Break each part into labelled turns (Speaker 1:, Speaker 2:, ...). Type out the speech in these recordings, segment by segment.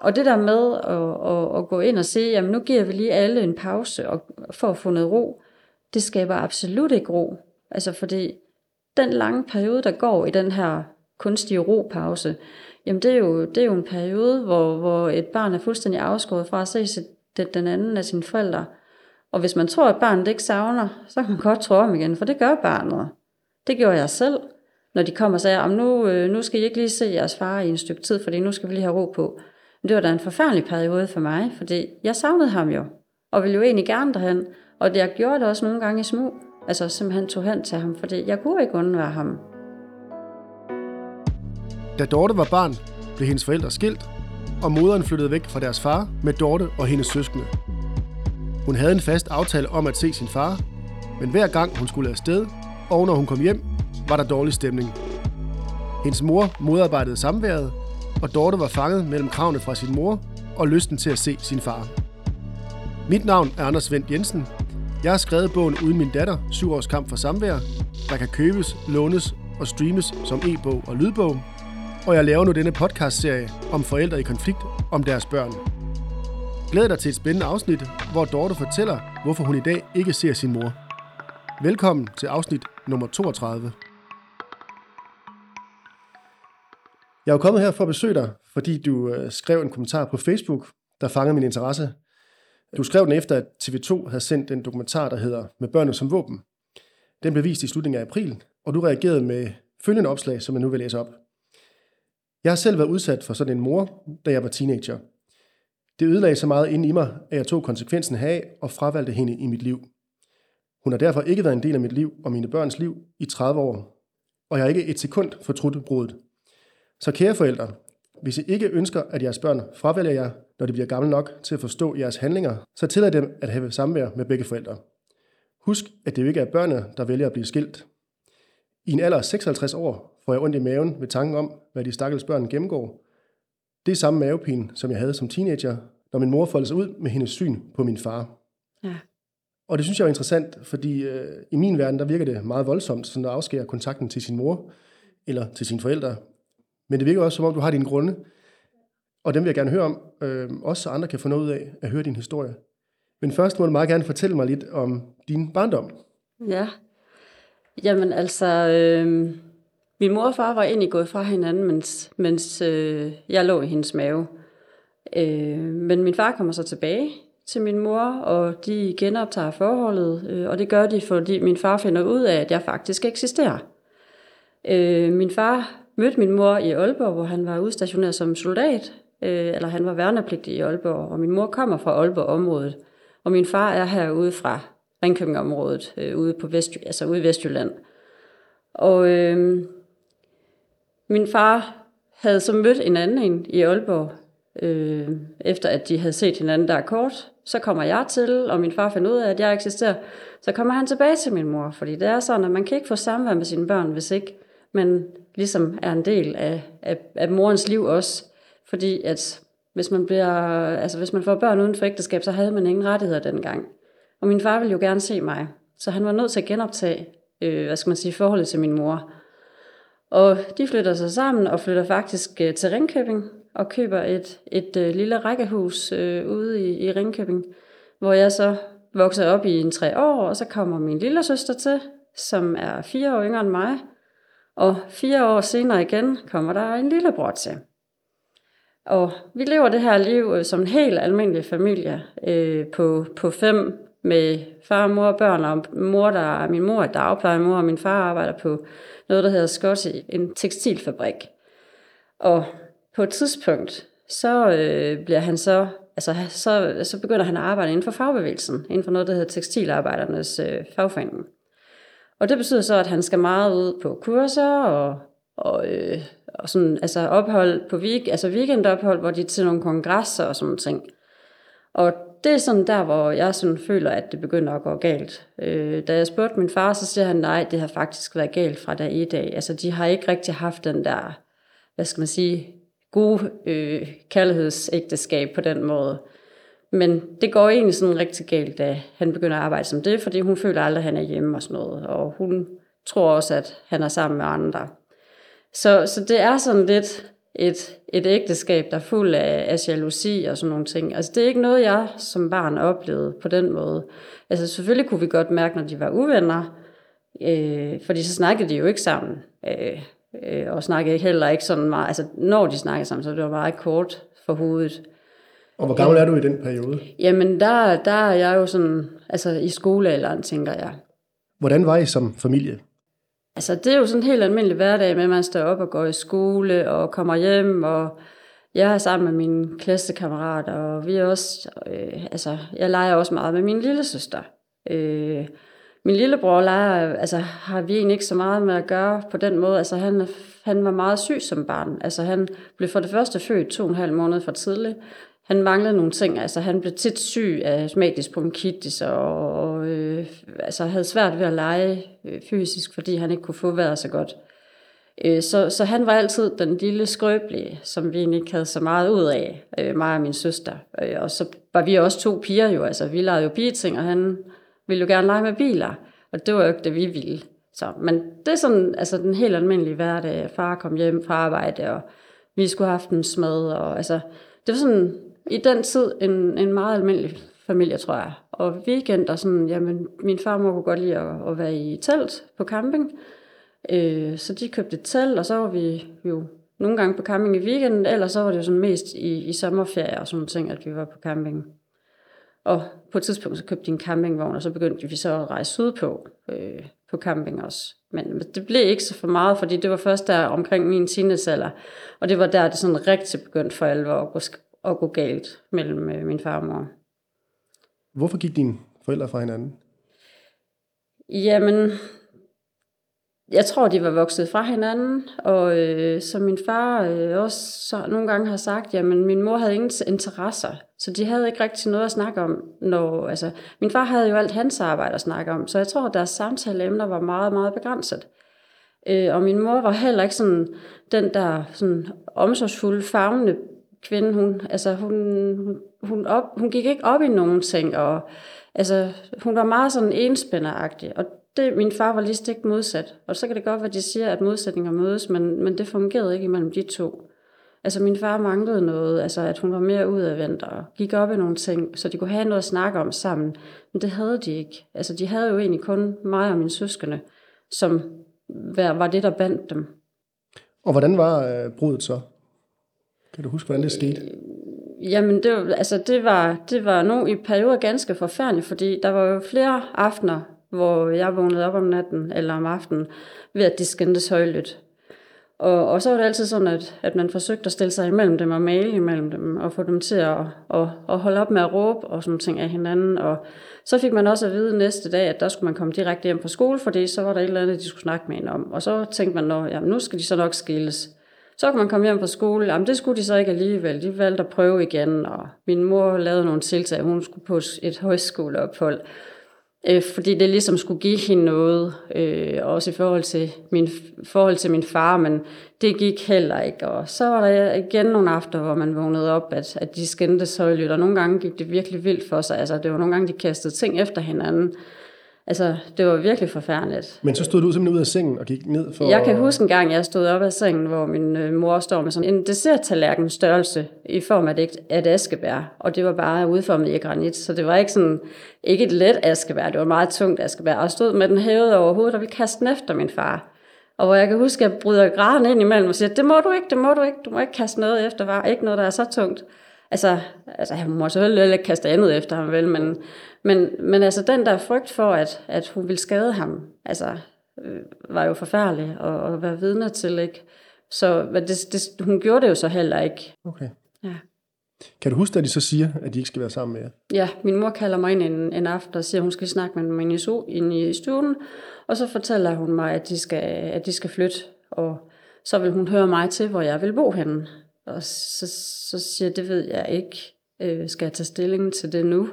Speaker 1: Og det der med at, at, at gå ind og sige, jamen nu giver vi lige alle en pause og, for at få noget ro, det skaber absolut ikke ro. Altså fordi den lange periode, der går i den her kunstige ropause, jamen det er jo, det er jo en periode, hvor, hvor et barn er fuldstændig afskåret fra at se sit, den anden af sine forældre. Og hvis man tror, at barnet ikke savner, så kan man godt tro om igen, for det gør barnet. Det gjorde jeg selv, når de kom og sagde, at nu, øh, nu skal I ikke lige se jeres far i en stykke tid, fordi nu skal vi lige have ro på. Men det var da en forfærdelig periode for mig, fordi jeg savnede ham jo, og ville jo egentlig gerne derhen. Og det, jeg gjorde det også nogle gange i små. Altså simpelthen tog hen til ham, fordi jeg kunne ikke undvære ham.
Speaker 2: Da Dorte var barn, blev hendes forældre skilt, og moderen flyttede væk fra deres far med Dorte og hendes søskende. Hun havde en fast aftale om at se sin far, men hver gang hun skulle afsted, og når hun kom hjem, var der dårlig stemning. Hendes mor modarbejdede samværet, og Dorte var fanget mellem kravene fra sin mor og lysten til at se sin far. Mit navn er Anders Vendt Jensen. Jeg har skrevet bogen Uden min datter, syv års kamp for samvær, der kan købes, lånes og streames som e-bog og lydbog. Og jeg laver nu denne podcastserie om forældre i konflikt om deres børn. Glæd dig til et spændende afsnit, hvor Dorte fortæller, hvorfor hun i dag ikke ser sin mor. Velkommen til afsnit nummer 32. Jeg er jo kommet her for at besøge dig, fordi du øh, skrev en kommentar på Facebook, der fangede min interesse. Du skrev den efter, at TV2 havde sendt en dokumentar, der hedder Med børnene som våben. Den blev vist i slutningen af april, og du reagerede med følgende opslag, som jeg nu vil læse op. Jeg har selv været udsat for sådan en mor, da jeg var teenager. Det ødelagde så meget inde i mig, at jeg tog konsekvensen af og fravalgte hende i mit liv. Hun har derfor ikke været en del af mit liv og mine børns liv i 30 år, og jeg har ikke et sekund fortrudt brudet. Så kære forældre, hvis I ikke ønsker, at jeres børn fravælger jer, når de bliver gamle nok til at forstå jeres handlinger, så tillad dem at have samvær med begge forældre. Husk, at det jo ikke er børnene, der vælger at blive skilt. I en alder af 56 år får jeg ondt i maven ved tanken om, hvad de stakkels børn gennemgår. Det er samme mavepine, som jeg havde som teenager, når min mor foldede sig ud med hendes syn på min far. Ja. Og det synes jeg er interessant, fordi øh, i min verden, der virker det meget voldsomt, sådan at afskære kontakten til sin mor eller til sine forældre. Men det virker også, som om du har dine grunde, og dem vil jeg gerne høre om, øh, også så andre kan få noget ud af at høre din historie. Men først må du meget gerne fortælle mig lidt om din barndom.
Speaker 1: Ja, jamen altså, øh, min mor og far var egentlig gået fra hinanden, mens, mens øh, jeg lå i hendes mave. Øh, men min far kommer så tilbage til min mor, og de genoptager forholdet, øh, og det gør de, fordi min far finder ud af, at jeg faktisk eksisterer. Øh, min far mødte min mor i Aalborg, hvor han var udstationeret som soldat, øh, eller han var værnepligtig i Aalborg, og min mor kommer fra Aalborg-området, og min far er herude fra Ringkøbing-området, øh, ude, på Vest, altså ude i Vestjylland. Og øh, min far havde så mødt en anden en i Aalborg, øh, efter at de havde set hinanden der kort. Så kommer jeg til, og min far finder ud af, at jeg eksisterer. Så kommer han tilbage til min mor, fordi det er sådan, at man kan ikke få samvær med sine børn, hvis ikke man ligesom er en del af, af, af morens liv også. Fordi at hvis man, bliver, altså hvis man får børn uden for ægteskab, så havde man ingen rettigheder dengang. Og min far ville jo gerne se mig, så han var nødt til at genoptage, øh, hvad skal man sige, forholdet til min mor. Og de flytter sig sammen og flytter faktisk øh, til Ringkøbing og køber et, et øh, lille rækkehus øh, ude i, i Ringkøbing, hvor jeg så vokser op i en tre år, og så kommer min lille søster til, som er fire år yngre end mig, og fire år senere igen kommer der en lillebror til. Og vi lever det her liv øh, som en helt almindelig familie øh, på, på fem med far, mor og børn, og mor, der, min mor er dagplejemor, og min far arbejder på noget, der hedder Scotty, en tekstilfabrik. Og på et tidspunkt, så øh, bliver han så, altså så, så begynder han at arbejde inden for fagbevægelsen, inden for noget, der hedder tekstilarbejdernes øh, fagforening. Og det betyder så, at han skal meget ud på kurser og, og, øh, og sådan, altså ophold på week, altså weekendophold, hvor de er til nogle kongresser og sådan ting. Og det er sådan der, hvor jeg sådan føler, at det begynder at gå galt. Øh, da jeg spurgte min far, så siger han, nej, det har faktisk været galt fra dag i dag. Altså, de har ikke rigtig haft den der, hvad skal man sige, gode øh, kærlighedsægteskab på den måde. Men det går egentlig sådan rigtig galt, da han begynder at arbejde som det, fordi hun føler aldrig, at han er hjemme og sådan noget. Og hun tror også, at han er sammen med andre. Så, så det er sådan lidt et, et ægteskab, der er fuld af, af jalousi og sådan nogle ting. Altså det er ikke noget, jeg som barn oplevede på den måde. Altså selvfølgelig kunne vi godt mærke, når de var uvenner, øh, fordi så snakkede de jo ikke sammen. Øh, øh, og snakkede heller ikke sådan meget, altså når de snakkede sammen, så det var meget kort for hovedet.
Speaker 2: Og hvor gammel er du i den periode?
Speaker 1: Jamen der, der er jeg jo sådan, altså i skolealderen, tænker jeg.
Speaker 2: Hvordan var I som familie?
Speaker 1: Altså, det er jo sådan en helt almindelig hverdag med, at man står op og går i skole og kommer hjem, og jeg er sammen med mine klassekammerater, og vi er også, øh, altså, jeg leger også meget med min lille søster. Øh, min lillebror leger, altså, har vi egentlig ikke så meget med at gøre på den måde. Altså, han, han var meget syg som barn. Altså, han blev for det første født to og en halv måned for tidligt. Han manglede nogle ting. Altså, han blev tit syg af astmatisk bronkitis, og, og øh, altså, havde svært ved at lege øh, fysisk, fordi han ikke kunne få vejret så godt. Øh, så, så han var altid den lille skrøbelige, som vi egentlig ikke havde så meget ud af, øh, mig og min søster. Øh, og så var vi også to piger jo, altså vi legede jo pigeting, og han ville jo gerne lege med biler, og det var jo ikke det, vi ville. Så, men det er sådan altså, den helt almindelige hverdag. Far kom hjem fra arbejde, og vi skulle have aftensmad, og altså, det var sådan i den tid en, en meget almindelig familie, tror jeg. Og weekender, sådan, jamen, min far må kunne godt lide at, at være i telt på camping. Øh, så de købte et telt, og så var vi jo nogle gange på camping i weekenden, eller så var det jo sådan mest i, i sommerferie og sådan ting, at vi var på camping. Og på et tidspunkt så købte de en campingvogn, og så begyndte vi så at rejse sydpå øh, på camping også. Men det blev ikke så for meget, fordi det var først der omkring min teenagealder, og det var der, det sådan rigtig begyndte for alvor at gå, at gå galt mellem øh, min far og mor.
Speaker 2: Hvorfor gik dine forældre fra hinanden?
Speaker 1: Jamen, jeg tror, de var vokset fra hinanden, og øh, som min far øh, også så nogle gange har sagt, jamen min mor havde ingen interesser, så de havde ikke rigtig noget at snakke om. Når, altså, min far havde jo alt hans arbejde at snakke om, så jeg tror, at deres samtaleemner var meget, meget begrænset. Øh, og min mor var heller ikke sådan den der sådan omsorgsfulde, fagnende kvinde. Hun, altså, hun, hun, hun, op, hun gik ikke op i nogen ting, og altså, hun var meget sådan enspænderagtig, og det, min far var lige stik modsat. Og så kan det godt være, at de siger, at modsætninger mødes, men, men det fungerede ikke imellem de to. Altså min far manglede noget, altså at hun var mere udadvendt og gik op i nogle ting, så de kunne have noget at snakke om sammen. Men det havde de ikke. Altså de havde jo egentlig kun mig og mine søskende, som var det, der bandt dem.
Speaker 2: Og hvordan var øh, brudet så? Kan du huske, hvordan det skete?
Speaker 1: Øh, jamen, det var, altså, det var, det var nogle i perioder ganske forfærdeligt, fordi der var jo flere aftener, hvor jeg vågnede op om natten eller om aftenen, ved at de skændtes højlydt. Og, og så var det altid sådan, at, at man forsøgte at stille sig imellem dem og male imellem dem, og få dem til at, at, at holde op med at råbe og sådan ting af hinanden. Og så fik man også at vide næste dag, at der skulle man komme direkte hjem fra skole, fordi så var der et eller andet, de skulle snakke med en om. Og så tænkte man, at nu skal de så nok skilles. Så kunne man komme hjem fra skole. Jamen, det skulle de så ikke alligevel. De valgte at prøve igen, og min mor lavede nogle tiltag. Hun skulle på et højskoleophold øh, fordi det ligesom skulle give hende noget, øh, også i forhold til, min, forhold til min far, men det gik heller ikke. Og så var der igen nogle aftener, hvor man vågnede op, at, at de skændtes højlydt, og nogle gange gik det virkelig vildt for sig. Altså, det var nogle gange, de kastede ting efter hinanden. Altså, det var virkelig forfærdeligt.
Speaker 2: Men så stod du simpelthen ud af sengen og gik ned for...
Speaker 1: Jeg kan huske en gang, jeg stod op af sengen, hvor min øh, mor står med sådan en desserttallerken størrelse i form af et, et askebær. Og det var bare udformet i granit, så det var ikke sådan, ikke et let askebær, det var meget tungt askebær. Og jeg stod med den hævet over hovedet og ville kaste den efter min far. Og hvor jeg kan huske, at jeg bryder græden ind imellem og siger, det må du ikke, det må du ikke, du må ikke kaste noget efter far, ikke noget, der er så tungt. Altså, altså jeg må selvfølgelig ikke kaste andet efter ham, vel, men, men, men altså den der frygt for, at, at hun ville skade ham, altså, øh, var jo forfærdelig at, at være vidne til, ikke? Så det, det, hun gjorde det jo så heller ikke.
Speaker 2: Okay.
Speaker 1: Ja.
Speaker 2: Kan du huske, at de så siger, at de ikke skal være sammen med jer?
Speaker 1: Ja, min mor kalder mig ind en, en aften og siger, at hun skal snakke med mig inde i stuen, og så fortæller hun mig, at de skal, at de skal flytte, og så vil hun høre mig til, hvor jeg vil bo henne. Og så, så siger jeg, det ved jeg ikke. Øh, skal jeg tage stilling til det nu?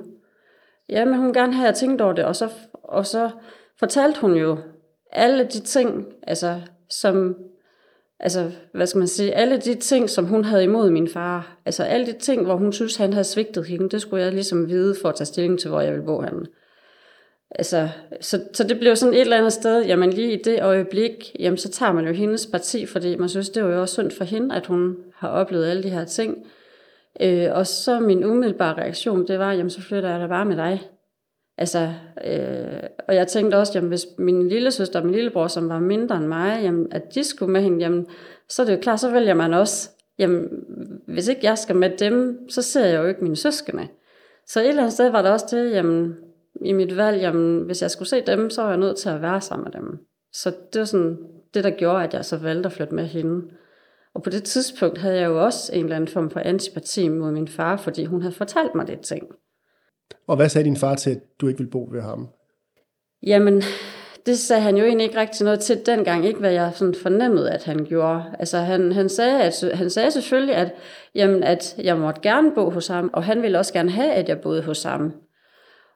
Speaker 1: Ja, men hun gerne have, at tænkt over det. Og så, og så fortalte hun jo alle de ting, altså, som, altså, hvad skal man sige, alle de ting, som hun havde imod min far. Altså alle de ting, hvor hun synes, han havde svigtet hende, det skulle jeg ligesom vide for at tage stilling til, hvor jeg ville bo henne. Altså, så, så det blev sådan et eller andet sted, jamen lige i det øjeblik, jamen så tager man jo hendes parti, fordi man synes, det var jo også synd for hende, at hun har oplevet alle de her ting. Øh, og så min umiddelbare reaktion, det var, jamen så flytter jeg da bare med dig. Altså, øh, og jeg tænkte også, jamen hvis min lille søster og min lillebror, som var mindre end mig, jamen, at de skulle med hende, jamen, så er det jo klart, så vælger man også, jamen, hvis ikke jeg skal med dem, så ser jeg jo ikke mine søskende. Så et eller andet sted var der også det, jamen, i mit valg, jamen, hvis jeg skulle se dem, så var jeg nødt til at være sammen med dem. Så det var sådan det, der gjorde, at jeg så valgte at flytte med hende. Og på det tidspunkt havde jeg jo også en eller anden form for antipati mod min far, fordi hun havde fortalt mig det ting.
Speaker 2: Og hvad sagde din far til, at du ikke ville bo ved ham?
Speaker 1: Jamen, det sagde han jo egentlig ikke rigtig noget til dengang, ikke hvad jeg sådan fornemmede, at han gjorde. Altså han, han, sagde, at, han sagde selvfølgelig, at, jamen, at jeg måtte gerne bo hos ham, og han ville også gerne have, at jeg boede hos ham.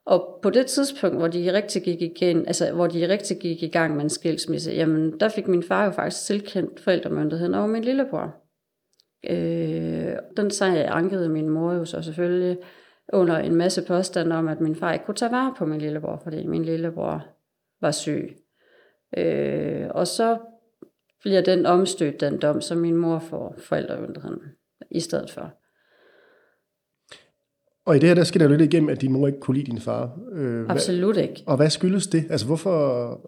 Speaker 1: Og på det tidspunkt, hvor de rigtig gik igen, altså hvor de rigtig gik i gang med en skilsmisse, jamen der fik min far jo faktisk tilkendt forældremyndigheden over min lillebror. Øh, den sag ankede min mor jo så selvfølgelig under en masse påstand om, at min far ikke kunne tage vare på min lillebror, fordi min lillebror var syg. Øh, og så bliver den omstødt, den dom, som min mor får forældremyndigheden i stedet for.
Speaker 2: Og i det her, der skal der jo lidt igennem, at din mor ikke kunne lide din far.
Speaker 1: Øh, Absolut ikke.
Speaker 2: Og hvad skyldes det? Altså hvorfor...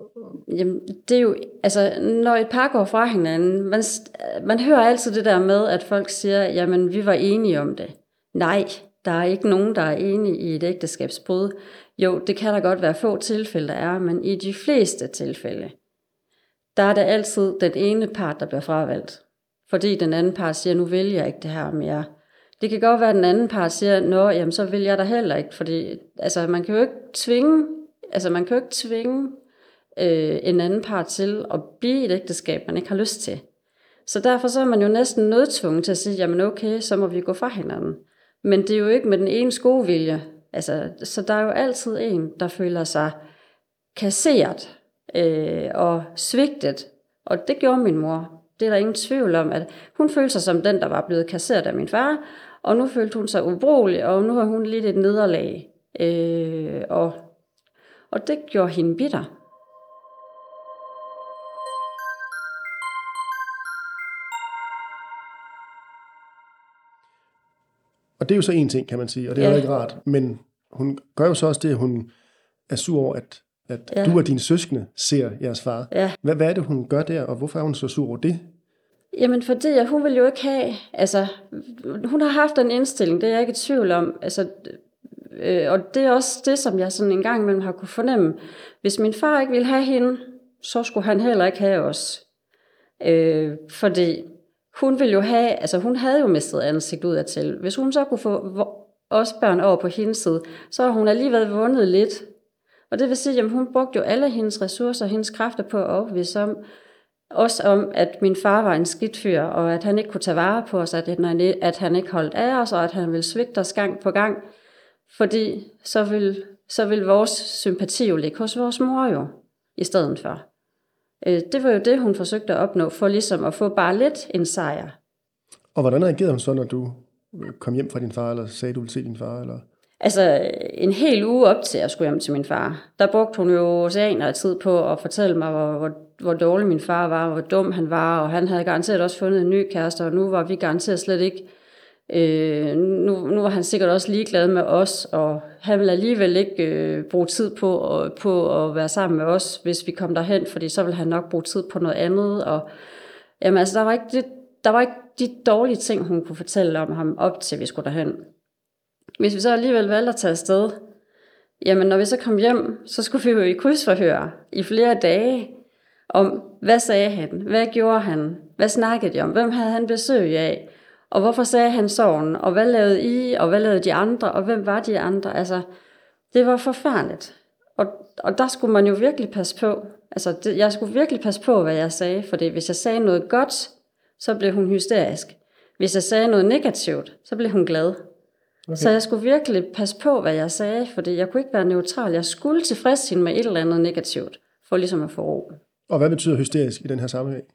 Speaker 1: Jamen, det er jo, altså når et par går fra hinanden, man, man hører altid det der med, at folk siger, jamen vi var enige om det. Nej, der er ikke nogen, der er enige i et ægteskabsbrud. Jo, det kan der godt være få tilfælde, der er, men i de fleste tilfælde, der er det altid den ene part, der bliver fravalgt. Fordi den anden part siger, nu vælger jeg ikke det her mere. Det kan godt være, at den anden part siger, nå, jamen så vil jeg da heller ikke, fordi altså, man kan jo ikke tvinge, altså man kan jo ikke tvinge øh, en anden part til at blive et ægteskab, man ikke har lyst til. Så derfor så er man jo næsten nødtvunget til at sige, jamen okay, så må vi gå fra hinanden. Men det er jo ikke med den ene skovilje. Altså, så der er jo altid en, der føler sig kasseret øh, og svigtet. Og det gjorde min mor. Det er der ingen tvivl om, at hun følte sig som den, der var blevet kasseret af min far, og nu følte hun sig ubrugelig, og nu har hun lidt et nederlag. Øh, og, og det gjorde hende bitter.
Speaker 2: Og det er jo så en ting, kan man sige, og det er ja. ikke rart. Men hun gør jo så også det, at hun er sur over, at, at ja. du og dine søskende ser jeres far. Ja. Hvad, hvad er det, hun gør der, og hvorfor er hun så sur over det?
Speaker 1: Jamen fordi hun vil jo ikke have, altså hun har haft en indstilling, det er jeg ikke i tvivl om, altså, øh, og det er også det, som jeg sådan en gang imellem har kunne fornemme. Hvis min far ikke ville have hende, så skulle han heller ikke have os. Øh, fordi hun ville jo have, altså hun havde jo mistet ansigt ud af til. Hvis hun så kunne få os børn over på hendes side, så har hun alligevel vundet lidt. Og det vil sige, at hun brugte jo alle hendes ressourcer og hendes kræfter på at overbevise om, også om, at min far var en skidt fyr, og at han ikke kunne tage vare på os, at han, at han ikke holdt af os, og at han ville svigte os gang på gang. Fordi så vil, så vil vores sympati jo ligge hos vores mor jo, i stedet for. Øh, det var jo det, hun forsøgte at opnå, for ligesom at få bare lidt en sejr.
Speaker 2: Og hvordan reagerede hun så, når du kom hjem fra din far, eller sagde, du ville se din far? Eller?
Speaker 1: Altså, en hel uge op til, at jeg skulle hjem til min far, der brugte hun jo oceaner af tid på at fortælle mig, hvor, hvor, hvor dårlig min far var, hvor dum han var, og han havde garanteret også fundet en ny kæreste, og nu var vi garanteret slet ikke Øh, nu, nu var han sikkert også ligeglad med os, og han ville alligevel ikke øh, bruge tid på, og, på at være sammen med os, hvis vi kom derhen, fordi så ville han nok bruge tid på noget andet. Og, jamen, altså, der, var ikke det, der var ikke de dårlige ting, hun kunne fortælle om ham op til, vi skulle derhen. Hvis vi så alligevel valgte at tage afsted, jamen når vi så kom hjem, så skulle vi jo i krydsforhør i flere dage, om hvad sagde han, hvad gjorde han, hvad snakkede de om, hvem havde han besøg af, og hvorfor sagde han sådan? Og hvad lavede I? Og hvad lavede de andre? Og hvem var de andre? Altså, det var forfærdeligt. Og, og der skulle man jo virkelig passe på. Altså, det, jeg skulle virkelig passe på, hvad jeg sagde. For hvis jeg sagde noget godt, så blev hun hysterisk. Hvis jeg sagde noget negativt, så blev hun glad. Okay. Så jeg skulle virkelig passe på, hvad jeg sagde, fordi jeg kunne ikke være neutral. Jeg skulle tilfredse hende med et eller andet negativt, for ligesom at få ro.
Speaker 2: Og hvad betyder hysterisk i den her sammenhæng?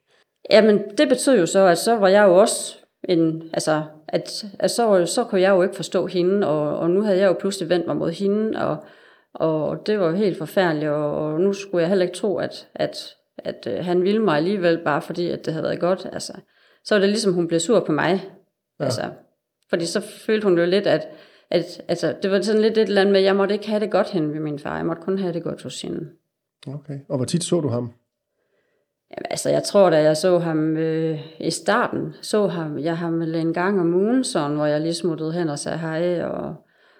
Speaker 1: Jamen, det betød jo så, at så var jeg jo også en, altså, at, at så, så kunne jeg jo ikke forstå hende, og, og nu havde jeg jo pludselig vendt mig mod hende, og Og det var jo helt forfærdeligt, og, og nu skulle jeg heller ikke tro, at, at, at øh, han ville mig alligevel, bare fordi at det havde været godt. Altså, så var det ligesom, hun blev sur på mig. Ja. Altså, fordi så følte hun jo lidt, at, at altså, det var sådan lidt et eller andet med, at jeg måtte ikke have det godt hen ved min far. Jeg måtte kun have det godt hos hende.
Speaker 2: Okay. Og hvor tit så du ham?
Speaker 1: Jamen, altså, jeg tror, da jeg så ham øh, i starten, så ham, jeg ham en gang om ugen, sådan, hvor jeg lige smuttede hen og sagde hej, og,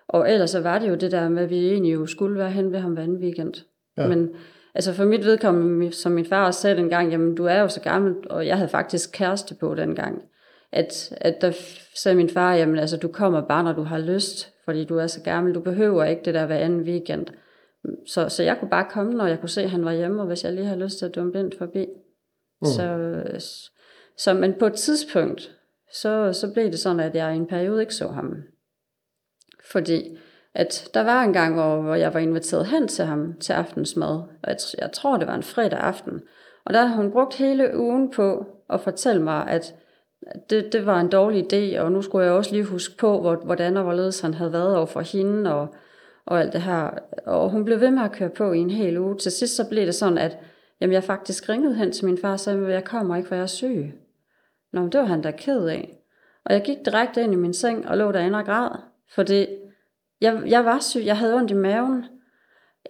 Speaker 1: og ellers så var det jo det der med, at vi egentlig jo skulle være hen ved ham hver weekend. Ja. Men altså for mit vedkommende, som min far også sagde dengang, jamen du er jo så gammel, og jeg havde faktisk kæreste på dengang, at, at der sagde min far, jamen altså du kommer bare, når du har lyst, fordi du er så gammel, du behøver ikke det der hver anden weekend. Så, så jeg kunne bare komme, når jeg kunne se, at han var hjemme, og hvis jeg lige havde lyst til at dumme ind forbi. Mm. Så, så, men på et tidspunkt, så, så blev det sådan, at jeg i en periode ikke så ham. Fordi at der var en gang, hvor, hvor jeg var inviteret hen til ham til aftensmad, og jeg, jeg tror, det var en fredag aften. Og der har hun brugt hele ugen på at fortælle mig, at det, det var en dårlig idé, og nu skulle jeg også lige huske på, hvor, hvordan og hvorledes han havde været over for hende, og, og alt det her. Og hun blev ved med at køre på i en hel uge. Til sidst så blev det sådan, at jamen, jeg faktisk ringede hen til min far og sagde, at jeg kommer ikke, for jeg er syg. Nå, men det var han da ked af. Og jeg gik direkte ind i min seng og lå derinde og græd, fordi jeg, jeg var syg, jeg havde ondt i maven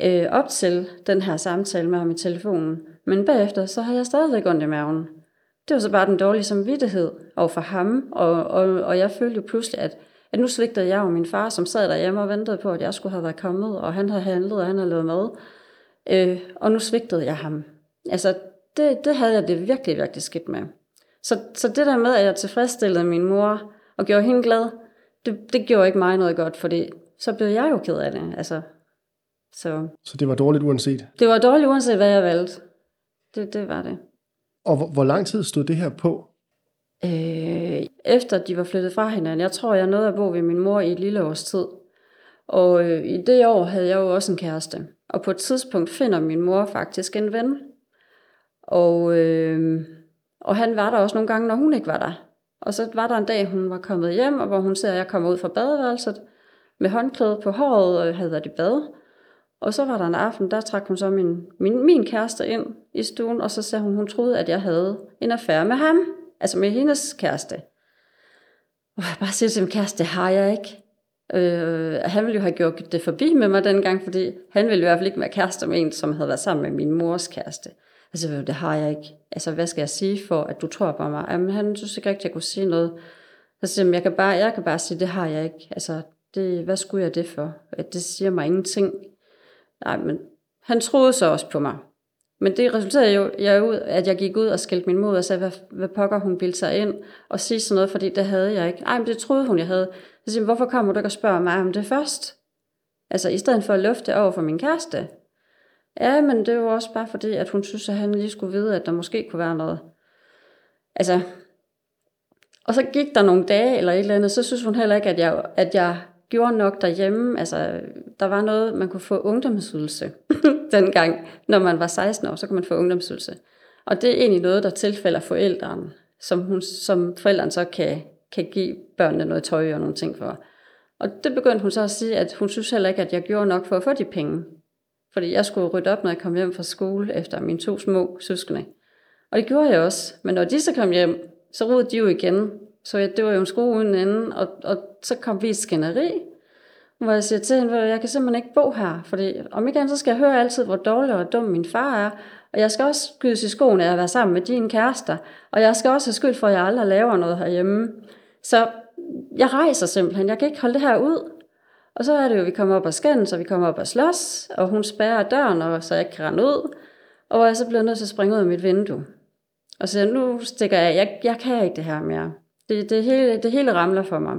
Speaker 1: øh, op til den her samtale med ham i telefonen. Men bagefter, så havde jeg stadigvæk ondt i maven. Det var så bare den dårlige samvittighed over for ham, og, og, og jeg følte jo pludselig, at, at nu svigtede jeg og min far, som sad derhjemme og ventede på, at jeg skulle have været kommet, og han havde handlet, og han havde lavet mad. Øh, og nu svigtede jeg ham. Altså, det, det havde jeg det virkelig, virkelig skidt med. Så, så det der med, at jeg tilfredsstillede min mor og gjorde hende glad, det, det gjorde ikke mig noget godt, fordi så blev jeg jo ked af det. Altså,
Speaker 2: så. så det var dårligt uanset?
Speaker 1: Det var dårligt uanset, hvad jeg valgte. Det, det var det.
Speaker 2: Og hvor, hvor lang tid stod det her på?
Speaker 1: Øh, efter de var flyttet fra hinanden. Jeg tror, jeg nåede at bo ved min mor i et lille års tid. Og øh, i det år havde jeg jo også en kæreste. Og på et tidspunkt finder min mor faktisk en ven. Og, øh, og han var der også nogle gange, når hun ikke var der. Og så var der en dag, hun var kommet hjem, og hvor hun ser, at jeg kommer ud fra badeværelset med håndklæde på håret og havde været i bad. Og så var der en aften, der trak hun så min, min, min kæreste ind i stuen, og så sagde hun, hun troede, at jeg havde en affære med ham, altså med hendes kæreste. Og jeg bare siger til min kæreste, det har jeg ikke. Øh, han ville jo have gjort det forbi med mig dengang, fordi han ville i hvert fald ikke være kæreste med en, som havde været sammen med min mors kæreste. Altså, det har jeg ikke. Altså, hvad skal jeg sige for, at du tror på mig? Jamen, han synes ikke rigtigt, jeg kunne sige noget. Så siger jeg, jeg kan bare, jeg kan bare sige, det har jeg ikke. Altså, det, hvad skulle jeg det for? At det siger mig ingenting. Nej, men han troede så også på mig. Men det resulterede jo, jeg ud, at jeg gik ud og skældte min mor og sagde, hvad, hvad pokker hun bildte sig ind og sige sådan noget, fordi det havde jeg ikke. Nej, men det troede hun, jeg havde. Så siger hvorfor kommer du ikke og spørger mig om det først? Altså, i stedet for at løfte over for min kæreste. Ja, men det var også bare fordi, at hun synes, at han lige skulle vide, at der måske kunne være noget. Altså, og så gik der nogle dage eller et eller andet, så synes hun heller ikke, at jeg, at jeg gjorde nok derhjemme. Altså, der var noget, man kunne få ungdomsydelse dengang. Når man var 16 år, så kunne man få ungdomsydelse. Og det er egentlig noget, der tilfælder forældrene, som, hun, som forældrene så kan, kan give børnene noget tøj og nogle ting for. Og det begyndte hun så at sige, at hun synes heller ikke, at jeg gjorde nok for at få de penge. Fordi jeg skulle rydde op, når jeg kom hjem fra skole efter mine to små søskende. Og det gjorde jeg også. Men når de så kom hjem, så rodede de jo igen. Så jeg, det var jo en skole uden anden, og, og så kom vi i skænderi, hvor jeg siger til hende, jeg kan simpelthen ikke bo her, fordi om ikke andet, så skal jeg høre altid, hvor dårlig og dum min far er, og jeg skal også skydes i skoene af at være sammen med dine kærester, og jeg skal også have skyld for, at jeg aldrig laver noget herhjemme. Så jeg rejser simpelthen, jeg kan ikke holde det her ud. Og så er det jo, at vi kommer op og skændes, og vi kommer op og slås, og hun spærrer døren, og så jeg kan rende ud. Og hvor jeg så bliver nødt til at springe ud af mit vindue. Og så nu stikker jeg, jeg, jeg kan ikke det her mere. Det, det, hele, det hele ramler for mig.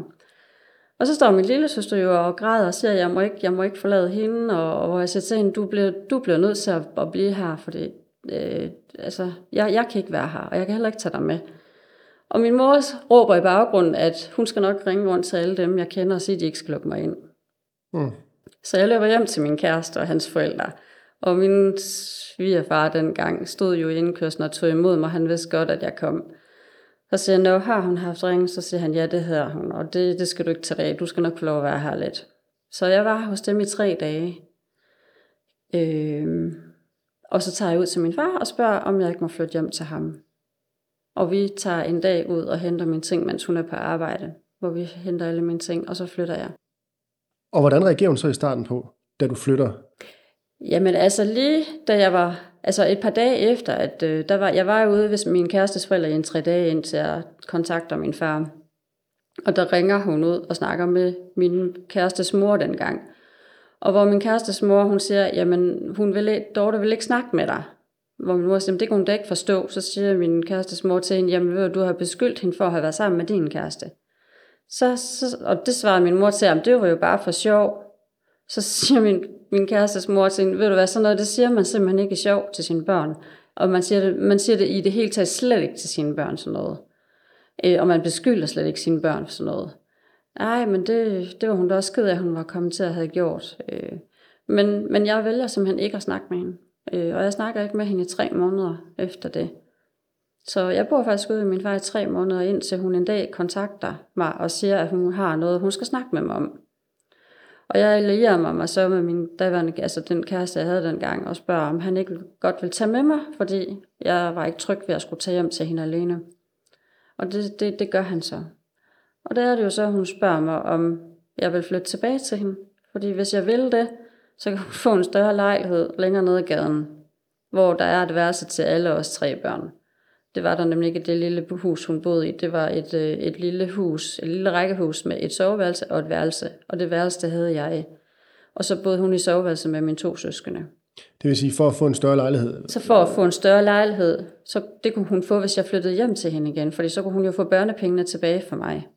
Speaker 1: Og så står min lille søster jo og græder og siger, at jeg må ikke, jeg må ikke forlade hende, og, og hvor jeg siger til hende, du bliver, du bliver nødt til at, at blive her, det øh, altså, jeg, jeg kan ikke være her, og jeg kan heller ikke tage dig med. Og min mor råber i baggrunden, at hun skal nok ringe rundt til alle dem, jeg kender, og sige, at de ikke skal lukke mig ind. Mm. Så jeg løber hjem til min kæreste og hans forældre. Og min svigerfar dengang stod jo i indkørslen og tog imod mig. Han vidste godt, at jeg kom. Så siger han, har hun haft ringe? Så siger han, ja, det hedder hun, og det, det skal du ikke tage af. Du skal nok få lov at være her lidt. Så jeg var hos dem i tre dage. Øh, og så tager jeg ud til min far og spørger, om jeg ikke må flytte hjem til ham. Og vi tager en dag ud og henter mine ting, mens hun er på arbejde, hvor vi henter alle mine ting, og så flytter jeg.
Speaker 2: Og hvordan reagerer hun så i starten på, da du flytter?
Speaker 1: Jamen altså lige da jeg var, altså et par dage efter, at øh, der var, jeg var ude ved min kærestes forældre i en tre dage, indtil jeg kontakter min far. Og der ringer hun ud og snakker med min kærestes mor dengang. Og hvor min kærestes mor, hun siger, jamen hun vil, Dorte vil ikke snakke med dig. Hvor min mor siger, det kan hun da ikke forstå. Så siger min kærestes mor til hende, jamen ved du, du har beskyldt hende for at have været sammen med din kæreste. Så, så, og det svarede min mor til, at det var jo bare for sjov. Så siger min, min kærestes mor til hende, ved du hvad, sådan noget, det siger man simpelthen ikke i sjov til sine børn. Og man siger, det, man siger det i det hele taget slet ikke til sine børn sådan noget. Øh, og man beskylder slet ikke sine børn for sådan noget. Nej, men det, det var hun da også ked af, at hun var kommet til at have gjort. Øh, men, men jeg vælger simpelthen ikke at snakke med hende. Øh, og jeg snakker ikke med hende i tre måneder efter det. Så jeg bor faktisk ude med min far i tre måneder, indtil hun en dag kontakter mig og siger, at hun har noget, hun skal snakke med mig om. Og jeg allierer mig, mig så med min daværende, altså den kæreste, jeg havde dengang, og spørger, om han ikke godt vil tage med mig, fordi jeg var ikke tryg ved at skulle tage hjem til hende alene. Og det, det, det gør han så. Og der er det jo så, at hun spørger mig, om jeg vil flytte tilbage til hende. Fordi hvis jeg vil det, så kan hun få en større lejlighed længere nede i gaden, hvor der er et værelse til alle os tre børn. Det var der nemlig ikke det lille hus, hun boede i. Det var et, øh, et lille hus, et lille rækkehus med et soveværelse og et værelse. Og det værelse, det havde jeg. Og så boede hun i soveværelse med mine to søskende.
Speaker 2: Det vil sige, for at få en større lejlighed?
Speaker 1: Så for at få en større lejlighed, så det kunne hun få, hvis jeg flyttede hjem til hende igen. Fordi så kunne hun jo få børnepengene tilbage for mig.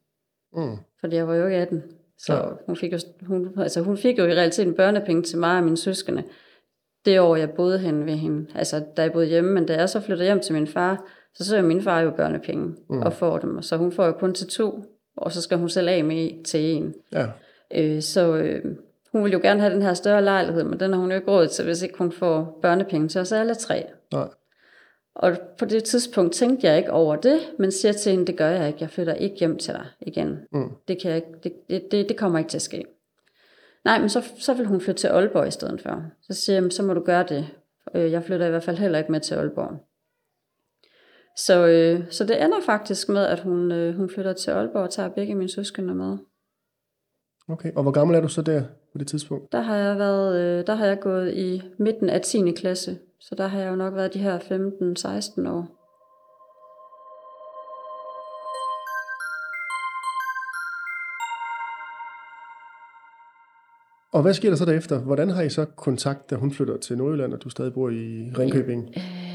Speaker 1: Mm. Fordi jeg var jo ikke 18. Så ja. hun, fik jo, hun, altså hun fik jo i realiteten børnepenge til mig og mine søskende. Det år, jeg boede hen ved hende. Altså, da jeg boede hjemme, men da jeg så flyttede hjem til min far, så søger min far jo børnepenge mm. og får dem. Så hun får jo kun til to, og så skal hun selv af med til en. Ja. Øh, så øh, hun vil jo gerne have den her større lejlighed, men den har hun jo ikke råd til, hvis ikke hun får børnepenge til os alle tre. Nej. Og på det tidspunkt tænkte jeg ikke over det, men siger til hende, det gør jeg ikke, jeg flytter ikke hjem til dig igen. Mm. Det, kan jeg ikke, det, det, det kommer ikke til at ske. Nej, men så, så vil hun flytte til Aalborg i stedet for. Så siger jeg, så må du gøre det. Øh, jeg flytter i hvert fald heller ikke med til Aalborg. Så, øh, så det ender faktisk med, at hun, øh, hun flytter til Aalborg og tager begge mine søskende med.
Speaker 2: Okay, og hvor gammel er du så der på det tidspunkt?
Speaker 1: Der har jeg, været, øh, der har jeg gået i midten af 10. klasse, så der har jeg jo nok været de her 15-16 år.
Speaker 2: Og hvad sker der så derefter? Hvordan har I så kontakt, da hun flytter til Nordjylland, og du stadig bor i Ringkøbing?
Speaker 1: Øh,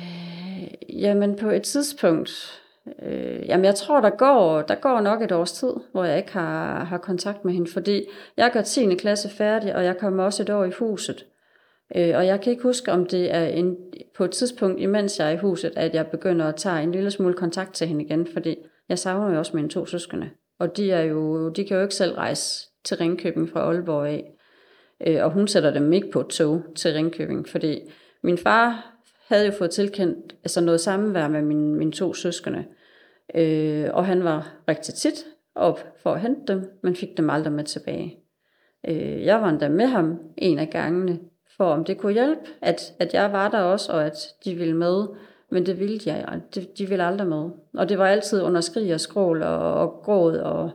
Speaker 1: jamen på et tidspunkt, øh, jamen jeg tror, der går, der går nok et års tid, hvor jeg ikke har, har kontakt med hende, fordi jeg gør 10. klasse færdig, og jeg kommer også et år i huset. Øh, og jeg kan ikke huske, om det er en, på et tidspunkt, imens jeg er i huset, at jeg begynder at tage en lille smule kontakt til hende igen, fordi jeg savner jo også mine to søskende. Og de, er jo, de kan jo ikke selv rejse til Ringkøbing fra Aalborg af. Øh, og hun sætter dem ikke på et tog til Ringkøbing, fordi min far havde jo fået tilkendt altså noget sammenvær med mine, mine to søskende. Øh, og han var rigtig tit op for at hente dem, men fik dem aldrig med tilbage. Øh, jeg var endda med ham en af gangene, for om det kunne hjælpe, at, at jeg var der også, og at de ville med. Men det ville jeg, de, de ville aldrig med. Og det var altid under skrig og skrål og, og gråd og,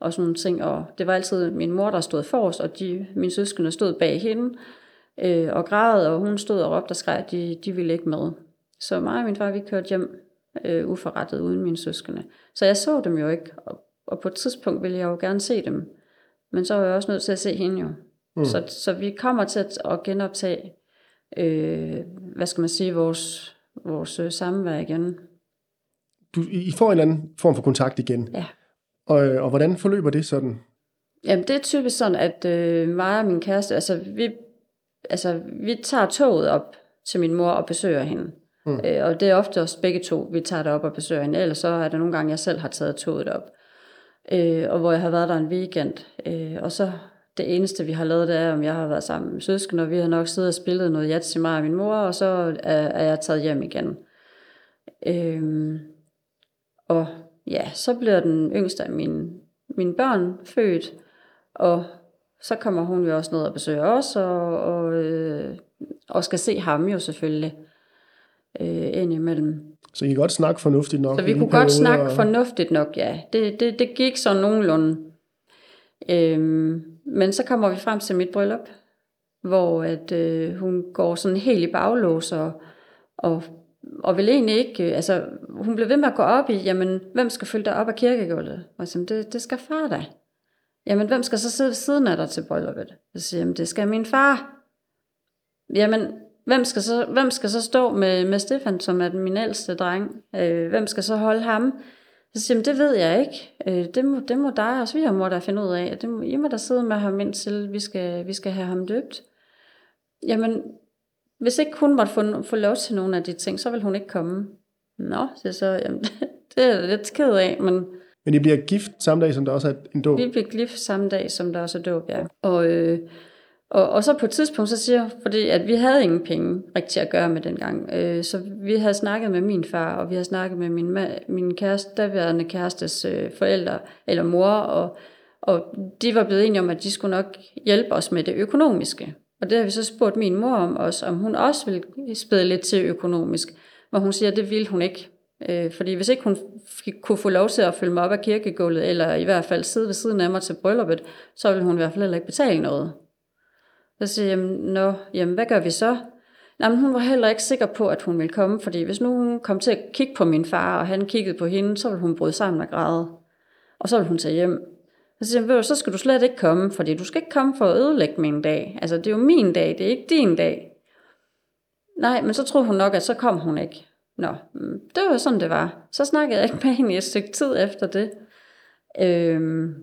Speaker 1: og sådan nogle ting. Og det var altid min mor, der stod forrest, og de, mine søskende stod bag hende øh, og græd, og hun stod og råbte og skreg, de, de ville ikke med. Så mig og min far, vi kørte hjem øh, uforrettet uden mine søskende. Så jeg så dem jo ikke, og, og på et tidspunkt ville jeg jo gerne se dem. Men så var jeg også nødt til at se hende jo. Mm. Så, så vi kommer til at, at genoptage, øh, hvad skal man sige, vores, vores øh, samvær igen.
Speaker 2: Du, I får en eller anden form for kontakt igen.
Speaker 1: Ja.
Speaker 2: Og, øh, og hvordan forløber det sådan?
Speaker 1: Jamen, det er typisk sådan, at øh, mig og min kæreste, altså vi, altså vi tager toget op til min mor og besøger hende. Mm. Øh, og det er ofte også begge to, vi tager derop og besøger hende. Ellers så er der nogle gange, jeg selv har taget toget op. Øh, og hvor jeg har været der en weekend. Øh, og så det eneste, vi har lavet, det er, om jeg har været sammen med søskende, og vi har nok siddet og spillet noget jats til mig og min mor, og så er, er jeg taget hjem igen. Øhm, og ja, så bliver den yngste af mine, mine børn født, og så kommer hun jo også ned og besøger os, og, og, øh, og skal se ham jo selvfølgelig øh, indimellem.
Speaker 2: Så I kan godt snakke fornuftigt nok?
Speaker 1: Så vi kunne godt snakke
Speaker 2: og-
Speaker 1: fornuftigt nok, ja. Det, det, det gik så nogenlunde. Øhm, men så kommer vi frem til mit bryllup, hvor at, øh, hun går sådan helt i baglås, og, og, og vil egentlig ikke, øh, altså hun blev ved med at gå op i, jamen hvem skal følge dig op af kirkegulvet? Og jeg siger, det, det skal far da. Jamen hvem skal så sidde ved siden af dig til brylluppet? Jeg siger, jamen det skal min far. Jamen, hvem skal så, hvem skal så stå med, med Stefan, som er min ældste dreng? Øh, hvem skal så holde ham? Så siger jeg, det ved jeg ikke. Øh, det, må, det må dig og svigermor der finde ud af. Det må, I må der sidde med ham indtil vi skal, vi skal have ham døbt. Jamen, hvis ikke hun måtte få, få lov til nogle af de ting, så vil hun ikke komme. Nå, så jeg så, jamen, det er jeg lidt ked af, men
Speaker 2: men I bliver gift samme dag, som der også er en dåb?
Speaker 1: vi blev gift samme dag, som der også er dåb, ja. Og, øh, og, og så på et tidspunkt, så siger jeg, fordi at vi havde ingen penge rigtig at gøre med dengang, øh, så vi havde snakket med min far, og vi havde snakket med min, ma- min kæreste, daværende kærestes øh, forældre, eller mor, og, og de var blevet enige om, at de skulle nok hjælpe os med det økonomiske. Og det har vi så spurgt min mor om også, om hun også ville spæde lidt til økonomisk, hvor hun siger, at det ville hun ikke. Øh, fordi hvis ikke hun fik, kunne få lov til at følge mig op af kirkegulvet, eller i hvert fald sidde ved siden af mig til brylluppet, så ville hun i hvert fald heller ikke betale noget. Så siger jeg, jamen, nå, jamen, hvad gør vi så? Jamen, hun var heller ikke sikker på, at hun ville komme, fordi hvis nu hun kom til at kigge på min far, og han kiggede på hende, så ville hun bryde sammen og græde. Og så ville hun tage hjem. Så siger jeg, så skal du slet ikke komme, fordi du skal ikke komme for at ødelægge min dag. Altså, det er jo min dag, det er ikke din dag. Nej, men så troede hun nok, at så kom hun ikke. Nå, mm, det var sådan, det var. Så snakkede jeg ikke med hende i et stykke tid efter det. Øhm,